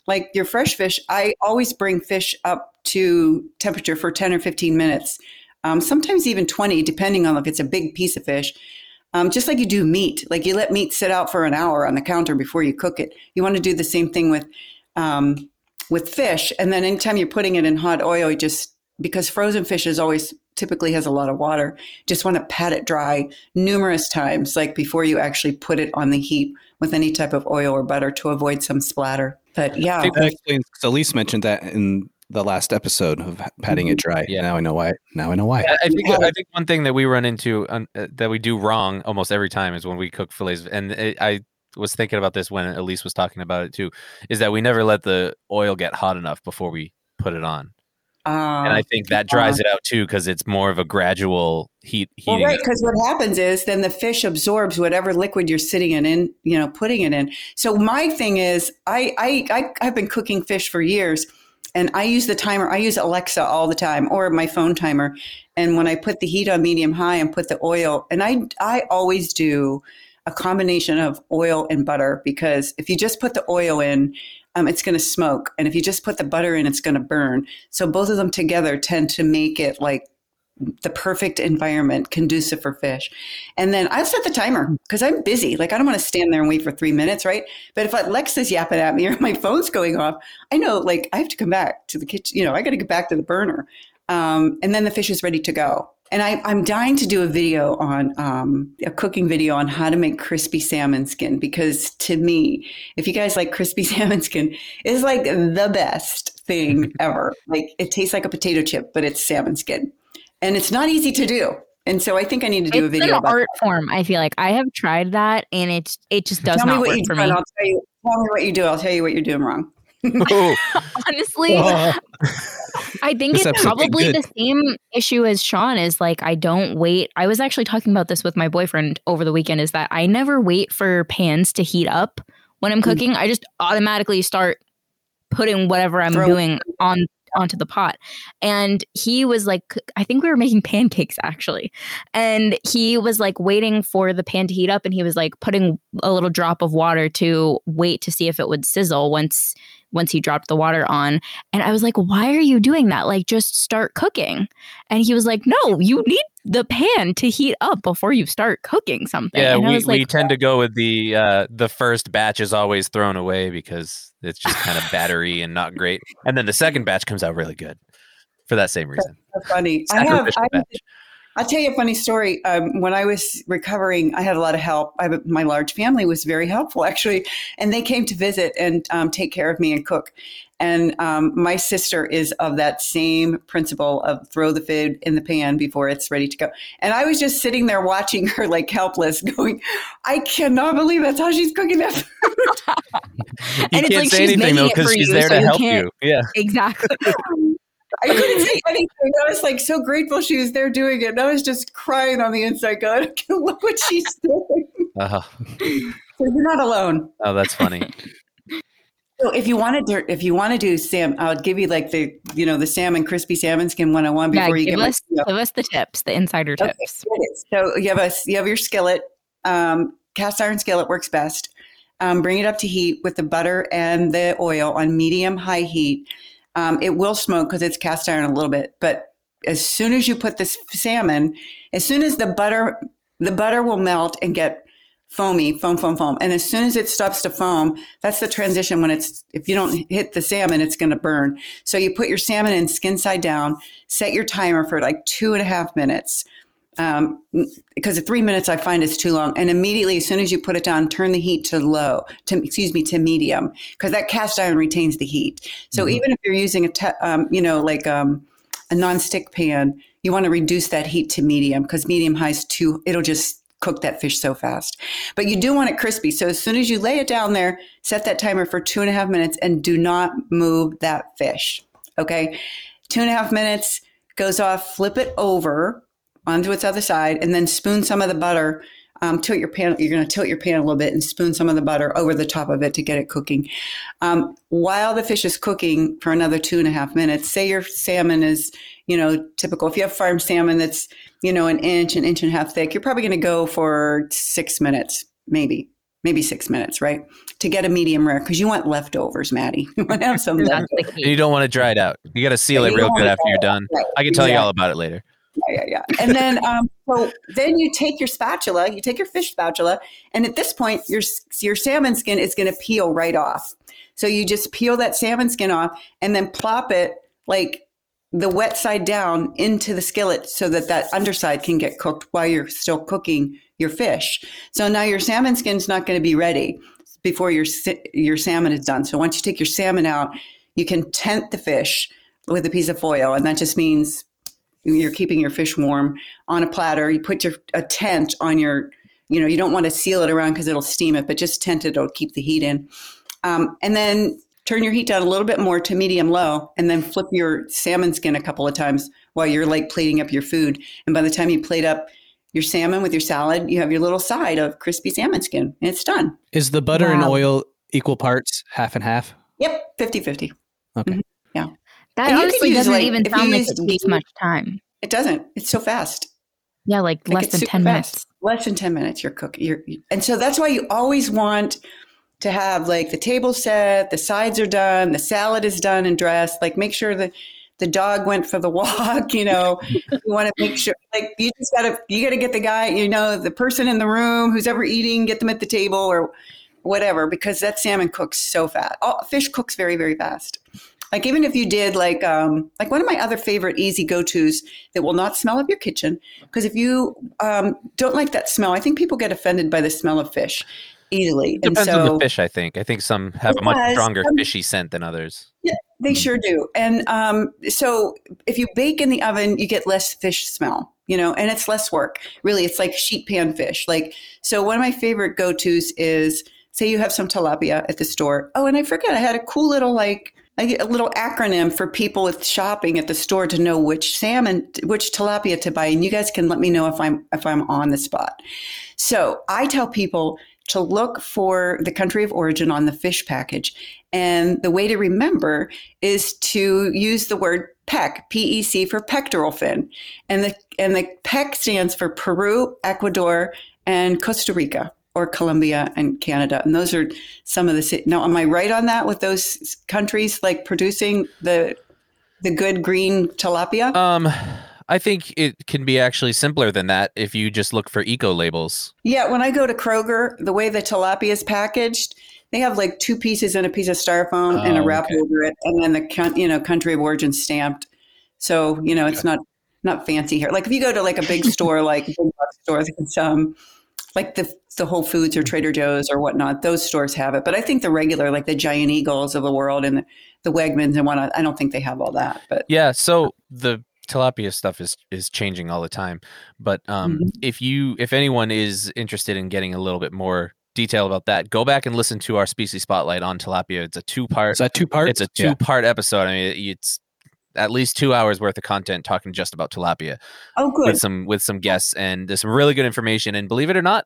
like your fresh fish, I always bring fish up to temperature for 10 or 15 minutes, um, sometimes even 20, depending on if it's a big piece of fish. Um, just like you do meat, like you let meat sit out for an hour on the counter before you cook it. You want to do the same thing with um, with fish, and then anytime you're putting it in hot oil, you just because frozen fish is always typically has a lot of water, just want to pat it dry numerous times, like before you actually put it on the heat with any type of oil or butter to avoid some splatter. But I yeah, think that explains. So Elise mentioned that in the last episode of patting it dry. Yeah. Now I know why. Now I know why. I I think Yeah. I think one thing that we run into uh, that we do wrong almost every time is when we cook fillets, and it, I was thinking about this when Elise was talking about it too, is that we never let the oil get hot enough before we put it on, um, and I think that dries it out too because it's more of a gradual heat Well, right, because what happens is then the fish absorbs whatever liquid you're sitting in, in you know, putting it in. So my thing is, I I, I I've been cooking fish for years, and I use the timer. I use Alexa all the time, or my phone timer. And when I put the heat on medium high and put the oil, and I I always do a combination of oil and butter because if you just put the oil in, um, it's going to smoke, and if you just put the butter in, it's going to burn. So both of them together tend to make it like the perfect environment conducive for fish. And then I set the timer because I'm busy. Like I don't want to stand there and wait for three minutes, right? But if Lex Alexa's yapping at me or my phone's going off, I know like I have to come back to the kitchen. You know, I got to get back to the burner. Um, and then the fish is ready to go. And I, I'm dying to do a video on um, a cooking video on how to make crispy salmon skin because to me, if you guys like crispy salmon skin, it's like the best thing ever. Like it tastes like a potato chip, but it's salmon skin and it's not easy to do. And so I think I need to do a it's video an art form. I feel like I have tried that, and it's it just does Tell me not what work you for do, me. I'll tell you. Tell me what you do. I'll tell you what you're doing wrong. Oh, Honestly, I think This it's probably the same issue as Sean is like I don't wait. I was actually talking about this with my boyfriend over the weekend is that I never wait for pans to heat up when I'm Mm. cooking. I just automatically start putting whatever I'm Throw- doing on onto the pot. And he was like I think we were making pancakes actually. And he was like waiting for the pan to heat up and he was like putting a little drop of water to wait to see if it would sizzle once once he dropped the water on. And I was like, why are you doing that? Like, just start cooking. And he was like, no, you need the pan to heat up before you start cooking something. yeah, and I we, was like, we tend to go with the uh, the first batch is always thrown away because it's just kind of battery and not great, and then the second batch comes out really good for that same reason. That's funny. I have. I, I'll tell you a funny story. Um, when I was recovering, I had a lot of help. I, my large family was very helpful, actually, and they came to visit and um, take care of me and cook. And um, my sister is of that same principle of throw the food in the pan before it's ready to go. And I was just sitting there watching her, like helpless, going, "I cannot believe that's how she's cooking that." food." You And it's can't like say she's anything though making it because for she's you, there so to you help can't- you. Yeah. exactly. I couldn't say anything. I was like so grateful she was there doing it. And I was just crying on the inside, going, "Look what she's doing." Uh, So you're not alone. oh, that's funny. So if you wanted to, if you want to do Sam, I'll give you like the, you know, the salmon, crispy salmon skin 101 yeah, before you give get my, us, give us the tips, the insider Okay, tips. here it is. So you have a, you have your skillet, um, cast iron skillet works best. Um, bring it up to heat with the butter and the oil on medium high heat. Um, it will smoke because it's cast iron a little bit, but as soon as you put this salmon, as soon as the butter, the butter will melt and get foamy, foam, foam, foam. And as soon as it stops to foam, that's the transition when it's, if you don't hit the salmon, it's going to burn. So you put your salmon in skin side down, set your timer for like two and a half minutes. Um, because at three minutes I find is too long. And immediately, as soon as you put it down, turn the heat to low, to excuse me, to medium, because that cast iron retains the heat. So Mhm. even if you're using a, te- um, you know, like um, a non-stick pan, you want to reduce that heat to medium because medium high is too. It'll just cook that fish so fast. But you do want it crispy. So as soon as you lay it down there, set that timer for two and a half minutes, and do not move that fish. Okay, two and a half minutes goes off. Flip it over onto its other side and then spoon some of the butter um, tilt your pan. You're going to tilt your pan a little bit and spoon some of the butter over the top of it to get it cooking. Um, while the fish is cooking for another two and a half minutes, say your salmon is, you know, typical. If you have farm salmon that's, you know, an inch, an inch and a half thick, you're probably going to go for six minutes, maybe, maybe six minutes, right? To get a medium rare because you want leftovers, Maddie. You want to have some That's leftovers. the And key. you don't want to dry it out. You got to seal it real don't good after you're done. right, I can tell you all about it later. Yeah, yeah, yeah. And then, um, so then you take your spatula, you take your fish spatula, and at this point, your your salmon skin is going to peel right off. So you just peel that salmon skin off, and then plop it like the wet side down into the skillet, so that that underside can get cooked while you're still cooking your fish. So now your salmon skin's not going to be ready before your your salmon is done. So once you take your salmon out, you can tent the fish with a piece of foil, and that just means you're keeping your fish warm on a platter. You put your a tent on your, you know, you don't want to seal it around because it'll steam it, but just tent it. It'll keep the heat in. Um, and then turn your heat down a little bit more to medium low, and then flip your salmon skin a couple of times while you're like plating up your food. And by the time you plate up your salmon with your salad, you have your little side of crispy salmon skin, and it's done. Is the butter and oil equal parts, half and half? Yep, 50 50. Okay. Mm-hmm. Yeah. That And honestly doesn't like, even if sound like it takes much time. It doesn't. It's so fast. Yeah, like, Like, less it's than 10 fast. minutes. Less than 10 minutes, you're cooking. You're, and so that's why you always want to have like the table set, the sides are done, the salad is done and dressed. Like make sure that the dog went for the walk, you know, you want to make sure like you just gotta, you gotta get the guy, you know, the person in the room who's ever eating, get them at the table or whatever, because that salmon cooks so fast. Fish cooks very, very fast. Like even if you did like um, like one of my other favorite easy go tos that will not smell up your kitchen because if you um, don't like that smell, I think people get offended by the smell of fish easily. It depends on the fish, I think. I think some have a much does. stronger Um, fishy scent than others. Yeah, They sure do. And um, so if you bake in the oven, you get less fish smell, you know, and it's less work. Really, it's like sheet pan fish. Like, so one of my favorite go tos is say you have some tilapia at the store. Oh, and I forget, I had a cool little like, a little acronym for people with shopping at the store to know which salmon, which tilapia to buy, and you guys can let me know if I'm if I'm on the spot. So I tell people to look for the country of origin on the fish package. And the way to remember is to use the word PEC, P-E-C for pectoral fin. And the and the PEC stands for Peru, Ecuador, and Costa Rica or Colombia and Canada. And those are some of the Now, am I right on that with those countries like producing the the good green tilapia? Um, I think it can be actually simpler than that if you just look for eco labels. Yeah, when I go to Kroger, the way the tilapia is packaged, they have like two pieces and a piece of styrofoam and a Oh, wrap okay. over it, and then the you know country of origin stamped. So you know it's not not fancy here. Like if you go to like a big store, like big box stores, um like the the Whole Foods or Trader Joe's or whatnot. Those stores have it, but I think the regular like the Giant Eagles of the world and the, the Wegmans and whatnot, I don't think they have all that. But Yeah, so the tilapia stuff is is changing all the time. But um, Mhm. if you if anyone is interested in getting a little bit more detail about that, go back and listen to our species spotlight on tilapia. It's a two part. Is that two parts? It's a two part episode. I mean, it's at least two hours worth of content talking just about tilapia oh, good. with some with some guests and there's some really good information. And believe it or not,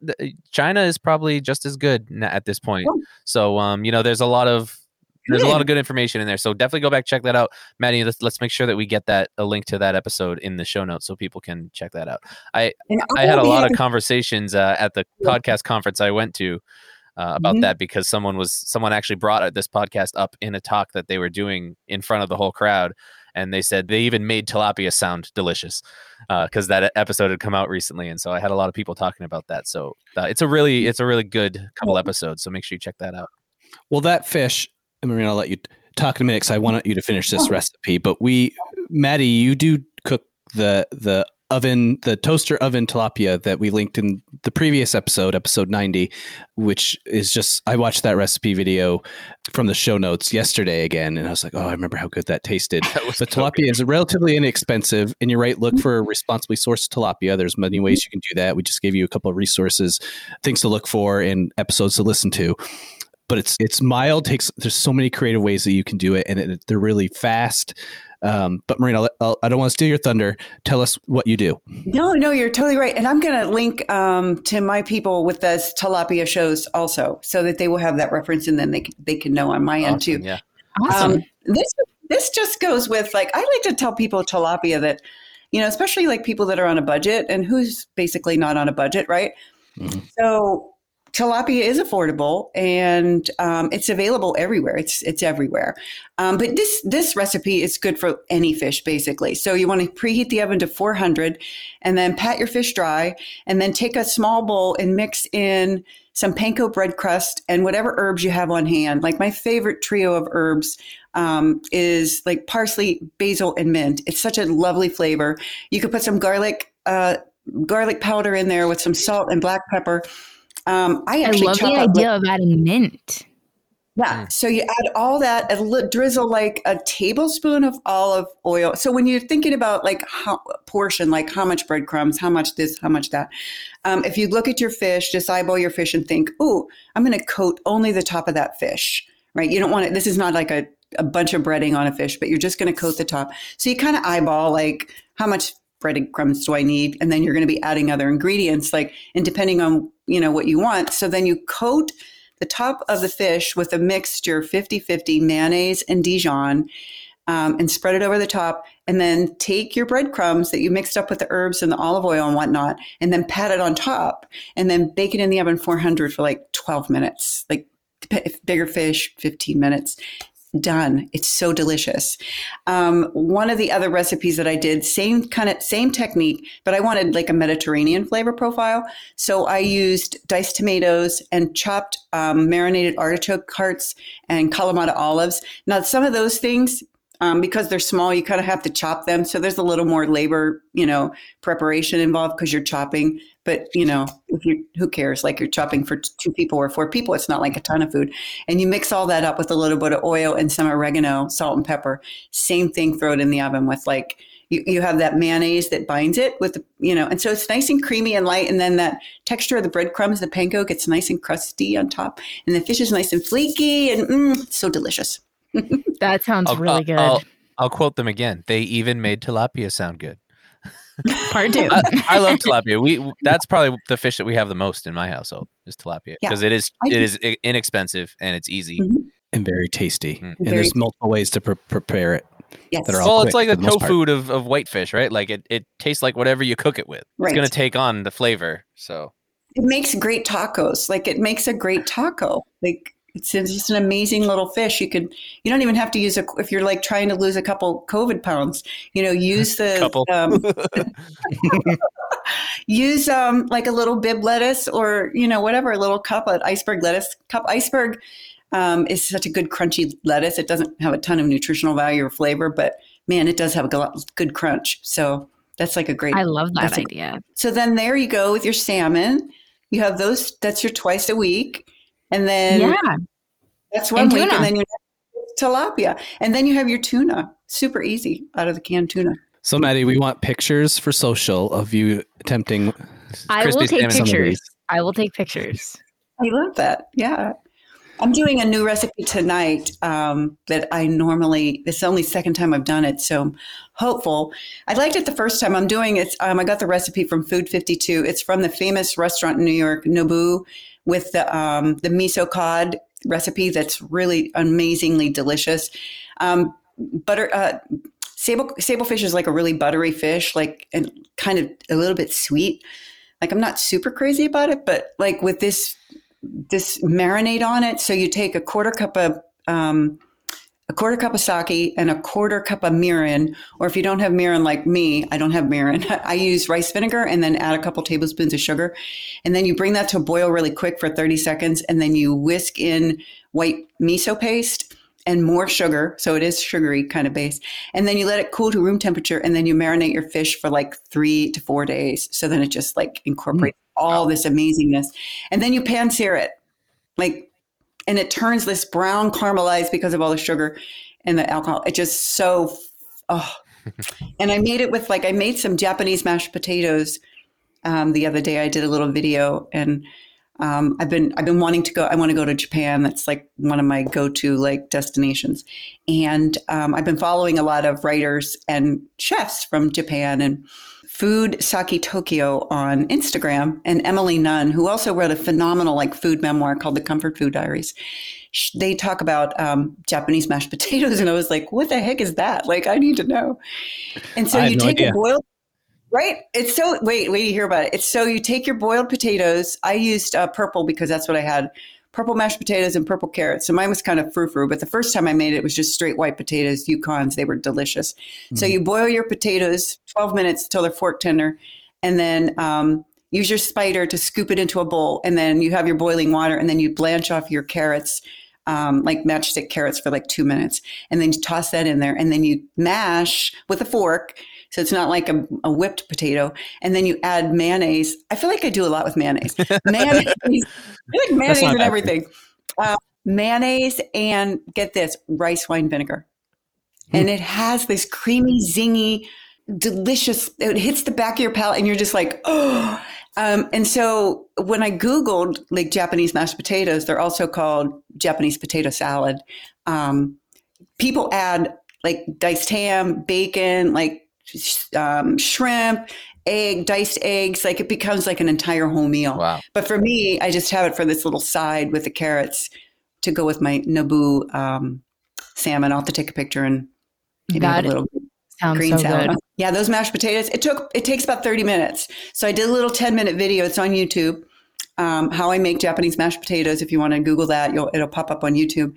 China is probably just as good at this point. Oh. So um, you know, there's a lot of there's a lot of good information in there. So definitely go back check that out, Maddie. Let's let's make sure that we get that a link to that episode in the show notes so people can check that out. And I had a lot of conversations uh, at the Yeah. podcast conference I went to uh, about Mhm. that because someone was someone actually brought this podcast up in a talk that they were doing in front of the whole crowd, and they said they even made tilapia sound delicious because that episode had come out recently, and so I had a lot of people talking about that. So uh, it's a really it's a really good couple episodes. So make sure you check that out. Well, that fish, I mean, I'll let you talk in a minute because I want you to finish this Oh. recipe. But we, Maddie, you do cook the the oven, the toaster oven tilapia that we linked in the previous episode, episode ninety, which is just I watched that recipe video from the show notes yesterday again, and I was like, oh, I remember how good that tasted. That But so tilapia is relatively inexpensive, and you're right. Look mm-hmm. for responsibly sourced tilapia. There's many ways you can do that. We just gave you a couple of resources, things to look for, and episodes to listen to. But it's it's mild. Takes there's so many creative ways that you can do it, and it, they're really fast. Um, but Marina, I'll, I'll, I do not want to steal your thunder. Tell us what you do. No, no, you're totally right. And I'm going to link um, to my people with those tilapia shows also, so that they will have that reference, and then they can, they can know on my Awesome, end too. Yeah. Awesome. Um, this this just goes with like I like to tell people tilapia that you know, especially like people that are on a budget and who's basically not on a budget, right? Mhm. So tilapia is affordable and um, it's available everywhere. It's it's everywhere. Um, but this this recipe is good for any fish basically. So you want to preheat the oven to 400 and then pat your fish dry and then take a small bowl and mix in some panko bread crust and whatever herbs you have on hand. Like my favorite trio of herbs um, is like parsley, basil, and mint. It's such a lovely flavor. You could put some garlic, uh, garlic powder in there with some salt and black pepper. Um, I I actually love the chop up, idea of adding mint. yeah. So you add all that, a li- drizzle like a tablespoon of olive oil. So when you're thinking about like how portion, like how much breadcrumbs, how much this, how much that, um, if you look at your fish, just eyeball your fish and think, oh, I'm going to coat only the top of that fish, right? You don't want it. This is not like a, a bunch of breading on a fish, but you're just going to coat the top. So you kind of eyeball like how much breadcrumbs do I need? And then you're going to be adding other ingredients, like, and depending on, you know, what you want. So then you coat the top of the fish with a mixture 50 50 mayonnaise and Dijon um, and spread it over the top. And then take your breadcrumbs that you mixed up with the herbs and the olive oil and whatnot, and then pat it on top. And then bake it in the oven 400 for like 12 minutes. Like bigger fish, 15 minutes. Done. It's so delicious. Um, one of the other recipes that I did, same kind of same technique, but I wanted like a Mediterranean flavor profile. So I used diced tomatoes and chopped um, marinated artichoke hearts and Kalamata olives. Now, some of those things, um, because they're small, you kind of have to chop them. So there's a little more labor, you know, preparation involved because you're chopping. But you know, if you who cares? Like you're chopping for two people or four people, it's not like a ton of food. And you mix all that up with a little bit of oil and some oregano, salt and pepper. Same thing. Throw it in the oven with like you, you have that mayonnaise that binds it with the you know, and so it's nice and creamy and light. And then that texture of the breadcrumbs, the panko gets nice and crusty on top, and the fish is nice and flaky and mm, so delicious. That sounds I'll, really I'll- good. I'll, I'll quote them again. They even made tilapia sound good. Part two. I, I love tilapia. We that's probably the fish that we have the most in my household is tilapia Yeah. because it is I it do- is inexpensive and it's easy. Mhm. And very tasty. Mm. And Very there's multiple ways to pre- prepare it. Yes. that are all Well, quick it's like for the the tofu of, of whitefish, right? Like it, it tastes like whatever you cook it with. Right. It's gonna take on the flavor. So it makes great tacos. Like it makes a great taco. Like it's just an amazing little fish. You could you don't even have to use a if you're like trying to lose a couple COVID pounds. You know, use the um, use um like a little Bibb lettuce or you know whatever a little cup of iceberg lettuce cup iceberg. Um, is such a good crunchy lettuce. It doesn't have a ton of nutritional value or flavor, but man, it does have a go- good crunch. So that's like a great. I love that that's a- idea. So then there you go with your salmon. You have those. That's your twice a week, and then yeah. that's one And week, tuna. and then you have tilapia, and then you have your tuna. Super easy out of the canned tuna. So, Maddie, we want pictures for social of you attempting. I will take salmon. Pictures. I will take pictures. I love that. Yeah. I'm doing a new recipe tonight um, that I normally, this is the only second time I've done it. So I'm hopeful. I liked it the first time I'm doing it. Um, I got the recipe from Food 52. It's from the famous restaurant in New York, Nobu, with the, um, the miso cod recipe that's really amazingly delicious. Um, butter, uh, sable, sablefish is like a really buttery fish, like, and kind of a little bit sweet. Like I'm not super crazy about it, but like with this this marinade on it. So you take a quarter cup of um, a quarter cup of sake and a quarter cup of mirin, or if you don't have mirin like me, I don't have mirin. I use rice vinegar and then add a couple tablespoons of sugar, and then you bring that to a boil really quick for thirty seconds, and then you whisk in white miso paste and more sugar. So it is sugary kind of base. And then you let it cool to room temperature and then you marinate your fish for like three to four days. So then it just like incorporates mm. all this amazingness. And then you pan sear it. Like, and it turns this brown caramelized because of all the sugar and the alcohol. It just so, oh. and I made it with like, I made some Japanese mashed potatoes um, the other day. I did a little video and Um, I've been I've been wanting to go. I want to go to Japan. That's like one of my go to like destinations, and um, I've been following a lot of writers and chefs from Japan and Food Sake Tokyo on Instagram, and Emily Nunn, who also wrote a phenomenal like food memoir called The Comfort Food Diaries. They talk about um, Japanese mashed potatoes, and I was like, "What the heck is that?" Like, I need to know. And so you no take idea. a boiled Right. It's so wait, wait, you hear about it. It's so you take your boiled potatoes. I used uh, purple because that's what I had. Purple mashed potatoes and purple carrots. So mine was kind of frou frou, but the first time I made it, it was just straight white potatoes, Yukons. They were delicious. Mm-hmm. So you boil your potatoes 12 minutes until they're fork tender, and then um, use your spider to scoop it into a bowl. And then you have your boiling water, and then you blanch off your carrots um, like matchstick carrots for like two minutes, and then you toss that in there, and then you mash with a fork so it's not like a, a, whipped potato. And then you add mayonnaise. I feel like I do a lot with mayonnaise. mayonnaise, like mayonnaise and everything. Uh, mayonnaise and get this rice wine vinegar. Hmm. And it has this creamy, zingy, delicious, it hits the back of your palate and you're just like, oh. Um, and so when I Googled like Japanese mashed potatoes, they're also called Japanese potato salad. Um, people add like diced ham, bacon, like um, shrimp, egg, diced eggs. Like it becomes like an entire whole meal. Wow. But for me, I just have it for this little side with the carrots to go with my Nobu um, salmon. I'll have to take a picture and that a little sounds green so salad. Good. Yeah, those mashed potatoes. It took it takes about thirty minutes. So I did a little ten minute video. It's on YouTube. Um, how I make Japanese mashed potatoes. If you want to Google that, it'll pop up on YouTube.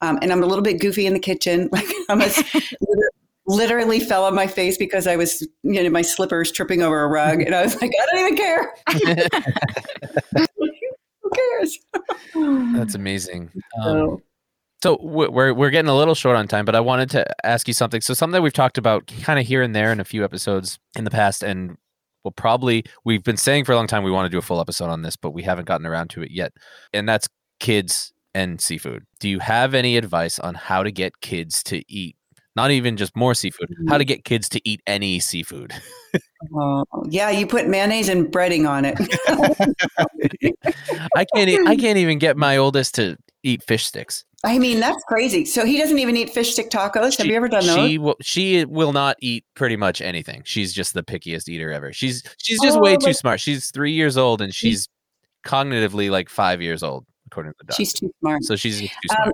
Um, and I'm a little bit goofy in the kitchen. Like I'm a, literally fell on my face because I was, you know, my slippers tripping over a rug. And I was like, I don't even care. Who cares? That's amazing. Um, so we're we're getting a little short on time, but I wanted to ask you something. So something that we've talked about kind of here and there in a few episodes in the past, and we'll probably we've been saying for a long time we want to do a full episode on this, but we haven't gotten around to it yet. And that's kids and seafood. Do you have any advice on how to get kids to eat not even just more seafood. How to mm-hmm. get kids to eat any seafood. oh, yeah, you put mayonnaise and breading on it. I can't. I can't even get my oldest to eat fish sticks. I mean, that's crazy. So he doesn't even eat fish stick tacos. She, Have you ever done those? She will. She will not eat pretty much anything. She's just the pickiest eater ever. She's she's just oh, way too smart. She's three years old and she's cognitively like five years old, according to the doctor. She's too smart. So she's too smart. Um,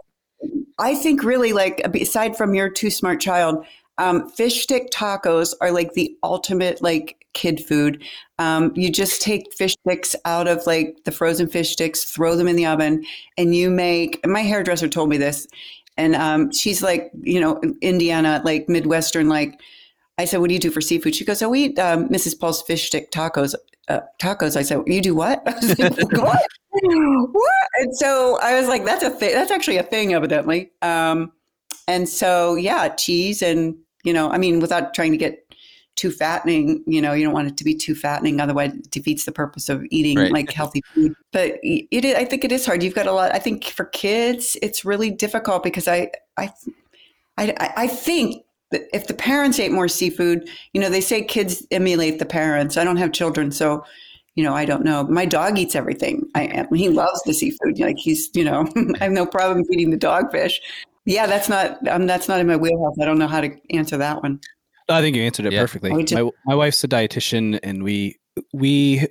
I think really like aside from your too smart child, um, fish stick tacos are like the ultimate like kid food. Um, you just take fish sticks out of like the frozen fish sticks, throw them in the oven, and you make. My hairdresser told me this, and um, she's like, you know, Indiana, like Midwestern, like. I said, "What do you do for seafood?" She goes, "Oh, we eat um, Mrs. Paul's fish stick tacos." Uh, tacos. I said, "You do what?" I was like, "What?" What? And so I was like, that's a thing. That's actually a thing, evidently. Um, and so, yeah, cheese and, you know, I mean, without trying to get too fattening, you know, you don't want it to be too fattening. Otherwise it defeats the purpose of eating right. like healthy food. But it I think it is hard. You've got a lot, I think for kids, it's really difficult because I, I, I, I think that if the parents ate more seafood, you know, they say kids emulate the parents. I don't have children, so you know, I don't know. My dog eats everything. I he loves the seafood. Like he's, you know, I have no problem feeding the dog fish. Yeah, that's not um, that's not in my wheelhouse. I don't know how to answer that one. I think you answered it yeah. perfectly. Just, my my wife's a dietitian, and we we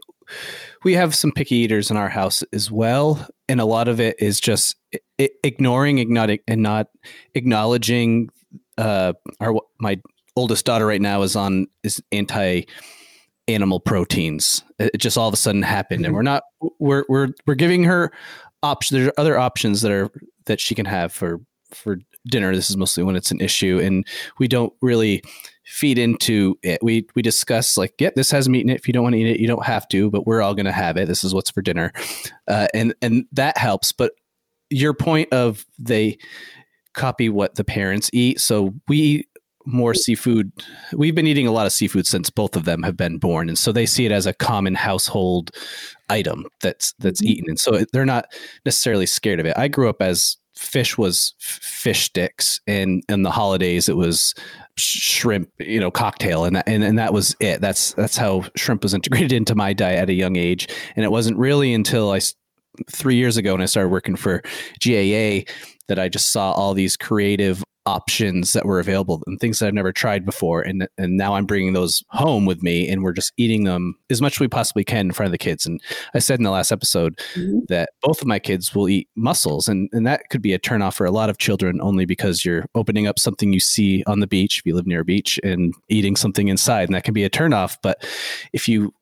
we have some picky eaters in our house as well, and a lot of it is just ignoring and not and not acknowledging. Uh, our my oldest daughter right now is on is anti animal proteins. It just all of a sudden happened, and mm-hmm. we're not we're we're we're giving her options. There are other options that are that she can have for for dinner. This is mostly when it's an issue, and we don't really feed into it. We we discuss like, yeah, this has meat in it. If you don't want to eat it, you don't have to, but we're all going to have it. This is what's for dinner, uh, and and that helps. But your point of they copy what the parents eat, so we more seafood. We've been eating a lot of seafood since both of them have been born, and so they see it as a common household item that's that's mm-hmm. eaten, and so they're not necessarily scared of it. I grew up as fish was fish sticks, and in the holidays it was shrimp, you know, cocktail, and that and, and that was it. That's that's how shrimp was integrated into my diet at a young age, and it wasn't really until I three years ago when I started working for GAA that I just saw all these creative options that were available and things that I've never tried before. And and now I'm bringing those home with me, and we're just eating them as much as we possibly can in front of the kids. And I said in the last episode mm-hmm. that both of my kids will eat mussels, and and that could be a turnoff for a lot of children only because you're opening up something you see on the beach if you live near a beach and eating something inside, and that can be a turnoff. But if you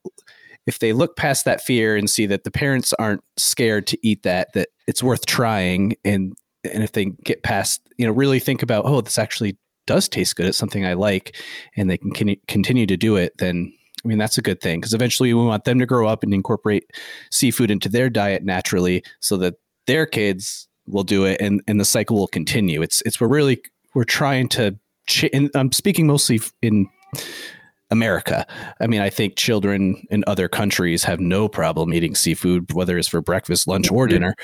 if they look past that fear and see that the parents aren't scared to eat that, that it's worth trying, and and if they get past, you know, really think about, oh, this actually does taste good. It's something I like, and they can continue to do it. Then I mean, that's a good thing because eventually we want them to grow up and incorporate seafood into their diet naturally, so that their kids will do it, and and the cycle will continue. It's it's we're really we're trying to. Ch- and I'm speaking mostly in America. I mean, I think children in other countries have no problem eating seafood, whether it's for breakfast, lunch, or mm-hmm. dinner.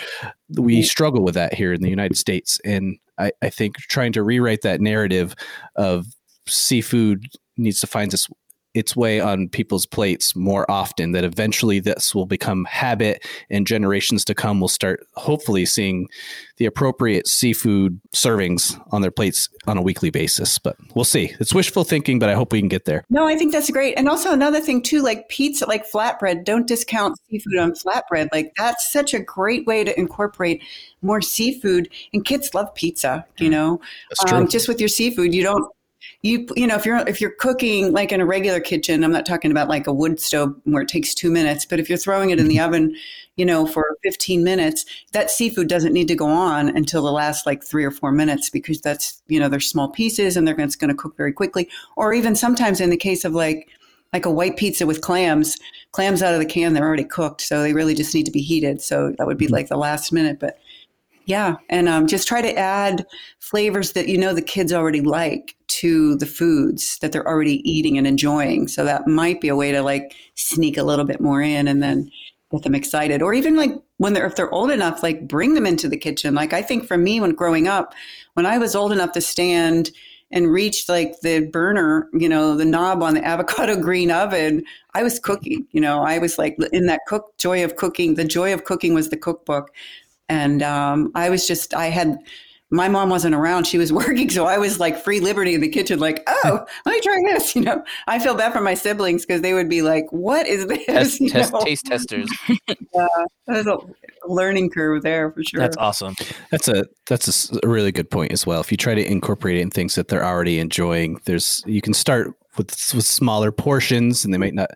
We struggle with that here in the United States. And I, I think trying to rewrite that narrative of seafood needs to find its its way on people's plates more often that eventually this will become habit and generations to come will start hopefully seeing the appropriate seafood servings on their plates on a weekly basis. But we'll see. It's wishful thinking but i hope we can get there. No i think that's great. And also another thing too like pizza like flatbread don't discount seafood on flatbread. Like that's such a great way to incorporate more seafood and kids love pizza you know? Um, just with your seafood you don't you you know if you're if you're cooking like in a regular kitchen i'm not talking about like a wood stove where it takes two minutes but if you're throwing it in the mm-hmm. oven you know for 15 minutes that seafood doesn't need to go on until the last like three or four minutes because that's you know they're small pieces and they're going to cook very quickly or even sometimes in the case of like like a white pizza with clams clams out of the can they're already cooked so they really just need to be heated so that would be mm-hmm. like the last minute but yeah, and um, just try to add flavors that you know the kids already like to the foods that they're already eating and enjoying. So that might be a way to like sneak a little bit more in and then get them excited. Or even like when they're if they're old enough, like bring them into the kitchen. Like I think for me when growing up, when I was old enough to stand and reach like the burner, you know, the knob on the avocado green oven, I was cooking. You know, I was like in that cook joy of cooking. The joy of cooking was the cookbook. And um, I was just, I had, my mom wasn't around. She was working. So I was like free liberty in the kitchen, like, oh, let me try this. You know, I feel bad for my siblings because they would be like, what is this? Test, test, taste testers. yeah, there's a learning curve there for sure. That's awesome. That's a, that's a, a really good point as well. If you try to incorporate it in things that they're already enjoying, there's, you can start with, with smaller portions and they might not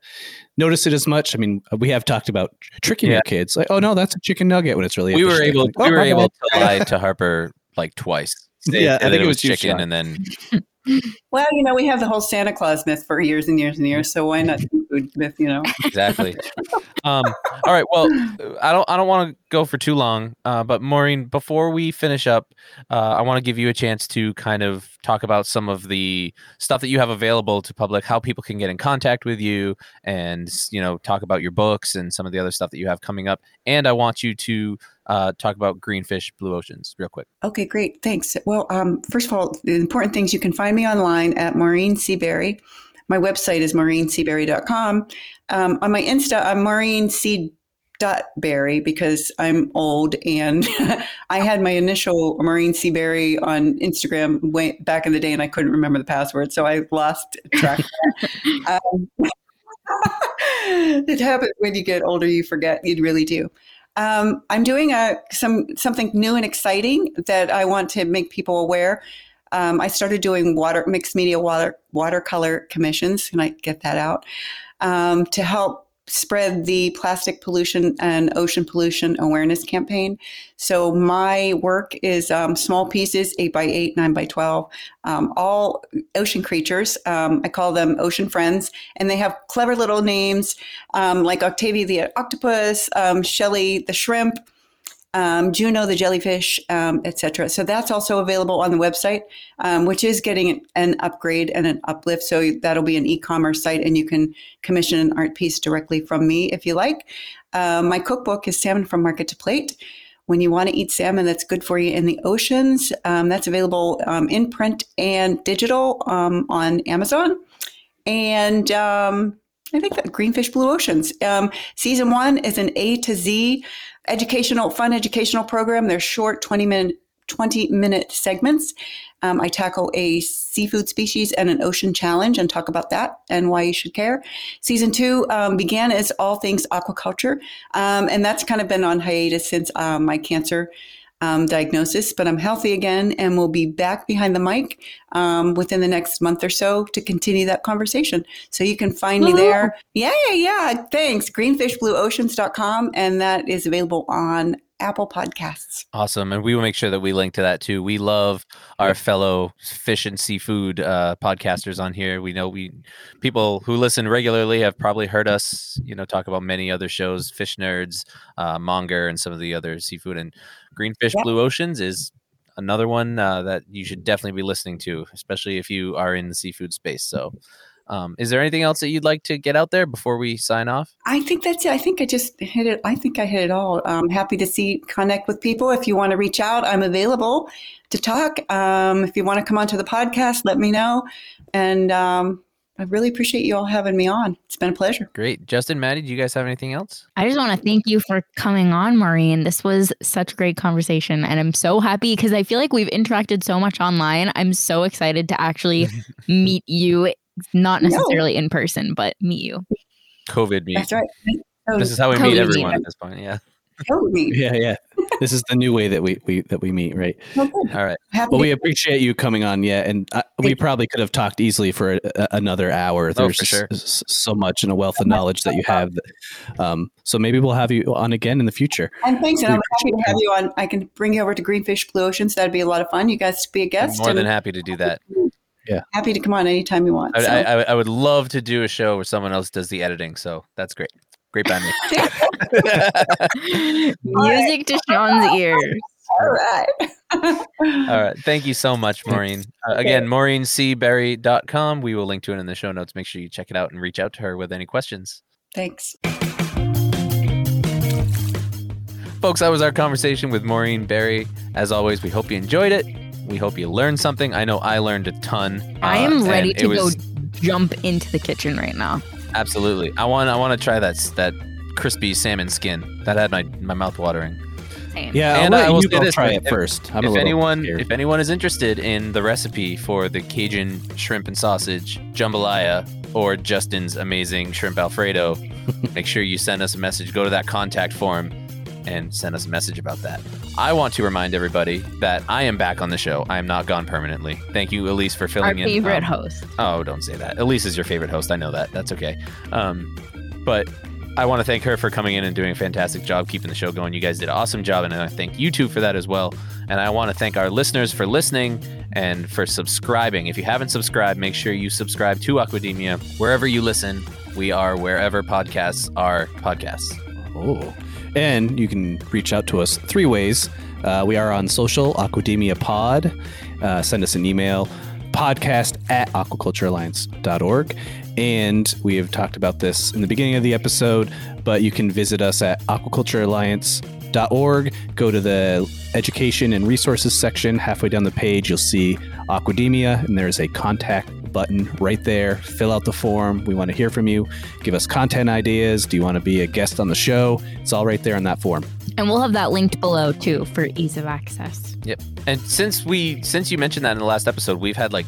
notice it as much. I mean, we have talked about tricking yeah. your kids, like, oh no, that's a chicken nugget when it's really. We were able, oh, we oh, were able to lie to Harper like twice. yeah, I think it was, was chicken, and then well, you know, we have the whole Santa Claus myth for years and years and years. So why not food myth? You know, exactly. um, all right. Well, I don't. I don't want to go for too long. Uh, but Maureen, before we finish up, uh, I want to give you a chance to kind of talk about some of the stuff that you have available to public, how people can get in contact with you, and you know, talk about your books and some of the other stuff that you have coming up. And I want you to uh, talk about Greenfish Blue Oceans real quick. Okay, great. Thanks. Well, um, first of all, the important things you can find me online at Maureen C. Berry. My website is maureencberry.com. Um, on my Insta, I'm Maureen C. Berry because I'm old and I had my initial Maureen C. Berry on Instagram way back in the day and I couldn't remember the password, so I lost track. um, it happens when you get older, you forget. You really do. Um, I'm doing a some something new and exciting that I want to make people aware. Um, I started doing water mixed media water watercolor commissions. Can I get that out um, to help spread the plastic pollution and ocean pollution awareness campaign. So my work is um, small pieces, eight by eight, nine by twelve, um, all ocean creatures. Um, I call them ocean friends, and they have clever little names um, like Octavia the octopus, um, Shelly the shrimp um, Juno the jellyfish, um, etc. So that's also available on the website, um, which is getting an upgrade and an uplift. So that'll be an e-commerce site, and you can commission an art piece directly from me if you like. Uh, my cookbook is Salmon from Market to Plate. When you want to eat salmon that's good for you in the oceans, um, that's available um, in print and digital on Amazon. And I think that Greenfish Blue Oceans. Um, season one is an A to Z educational, fun educational program. They're short, 20 minute 20 minute segments. Um, I tackle a seafood species and an ocean challenge and talk about that and why you should care. Season two um, began as all things aquaculture, um, and that's kind of been on hiatus since um, my cancer. Um, diagnosis, but I'm healthy again and will be back behind the mic um, within the next month or so to continue that conversation. So you can find me there. Yeah, yeah, yeah. Thanks. Greenfishblueoceans.com. And that is available on Apple Podcasts. Awesome. And we will make sure that we link to that too. We love our fellow fish and seafood uh, podcasters on here. We know we people who listen regularly have probably heard us, you know, talk about many other shows, Fish Nerds, uh, Monger, and some of the other seafood. And Greenfish Yeah. Blue Oceans is another one uh, that you should definitely be listening to, especially if you are in the seafood space. So, um, is there anything else that you'd like to get out there before we sign off? I think that's it. I think I just hit it. I think I hit it all. I'm happy to see, connect with people. If you want to reach out, I'm available to talk. Um, if you want to come onto the podcast, let me know. And um, I really appreciate you all having me on. It's been a pleasure. Great. Justin, Maddie, do you guys have anything else? I just want to thank you for coming on, Maureen. This was such a great conversation. And I'm so happy because I feel like we've interacted so much online. I'm so excited to actually meet you, not No. necessarily in person, but meet you. COVID meet. That's right. This is how we COVID meet meet. everyone at this point. Yeah. Totally me. Yeah, yeah. This is the new way that we, we that we meet, right? Oh. All right. Happy Well, we appreciate you coming on. Yeah, and uh, we you. probably could have talked easily for a, a- another hour. Oh, for sure. s- so much and a wealth of knowledge that you have. Um, so maybe we'll have you on again in the future. and thanks. And I'm happy to have you on. I can bring you over to Greenfish Blue Oceans. That'd be a lot of fun. You guys to be a guest. More than and happy to do that. Yeah. Happy to come on anytime you want. I, So- I, I, I would love to do a show where someone else does the editing. So that's great. Great band me. Music to Sean's ears. all right. All right. Thank you so much, Maureen. Uh, again, maureencberry.com. We will link to it in the show notes. Make sure you check it out and reach out to her with any questions. Thanks. Folks, that was our conversation with Maureen Berry. As always, we hope you enjoyed it. We hope you learned something. I know I learned a ton. I uh, am and ready to was- go jump into the kitchen right now. Absolutely. I want I want to try that that crispy salmon skin. That had my, my mouth watering. Same. Yeah, And I'll I will you this, try if- it first. I'm if anyone scared. if anyone is interested in the recipe for the Cajun shrimp and sausage jambalaya or Justin's amazing shrimp alfredo, make sure you send us a message. Go to that contact form and send us a message about that. I want to remind everybody that I am back on the show. I am not gone permanently. Thank you, Elise, for Our filling in. favorite Um, host. Oh, don't say that. Elise is your favorite host. I know that. That's okay. Um, but I want to thank her for coming in and doing a fantastic job keeping the show going. You guys did an awesome job, and I thank you two for that as well. And I want to thank our listeners for listening and for subscribing. If you haven't subscribed, make sure you subscribe to Aquademia wherever you listen. We are wherever podcasts are podcasts. Oh. And you can reach out to us three ways. Uh, we are on social, Aquademia Pod. Uh, send us an email, podcast at aquaculturealliance.org. And we have talked about this in the beginning of the episode, but you can visit us at aquaculturealliance.org. Go to the education and resources section. Halfway down the page, you'll see Aquademia, and there's a contact button right there. Fill out the form. We want to hear from you. Give us content ideas. Do you want to be a guest on the show? It's all right there in that form. And we'll have that linked below too for ease of access. Yep. And since we since you mentioned that in the last episode, we've had like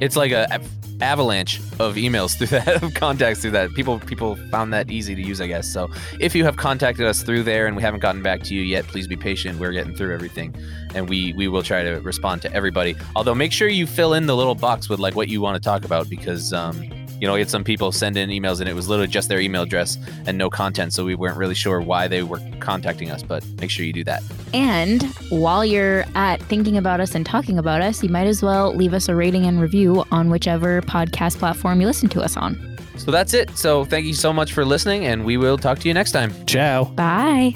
it's like a av- avalanche of emails through that of contacts through that. People people found that easy to use, I guess. So if you have contacted us through there and we haven't gotten back to you yet, please be patient. We're getting through everything, and we we will try to respond to everybody. Although make sure you fill in the little box with like what you want to talk about because um, you know, we had some people send in emails and it was literally just their email address and no content, so we weren't really sure why they were contacting us. But make sure you do that. And while you're at thinking about us and talking about us, you might as well leave us a rating and review on whichever podcast platform you listen to us on. So that's it. So thank you so much for listening, and we will talk to you next time. Ciao. Bye.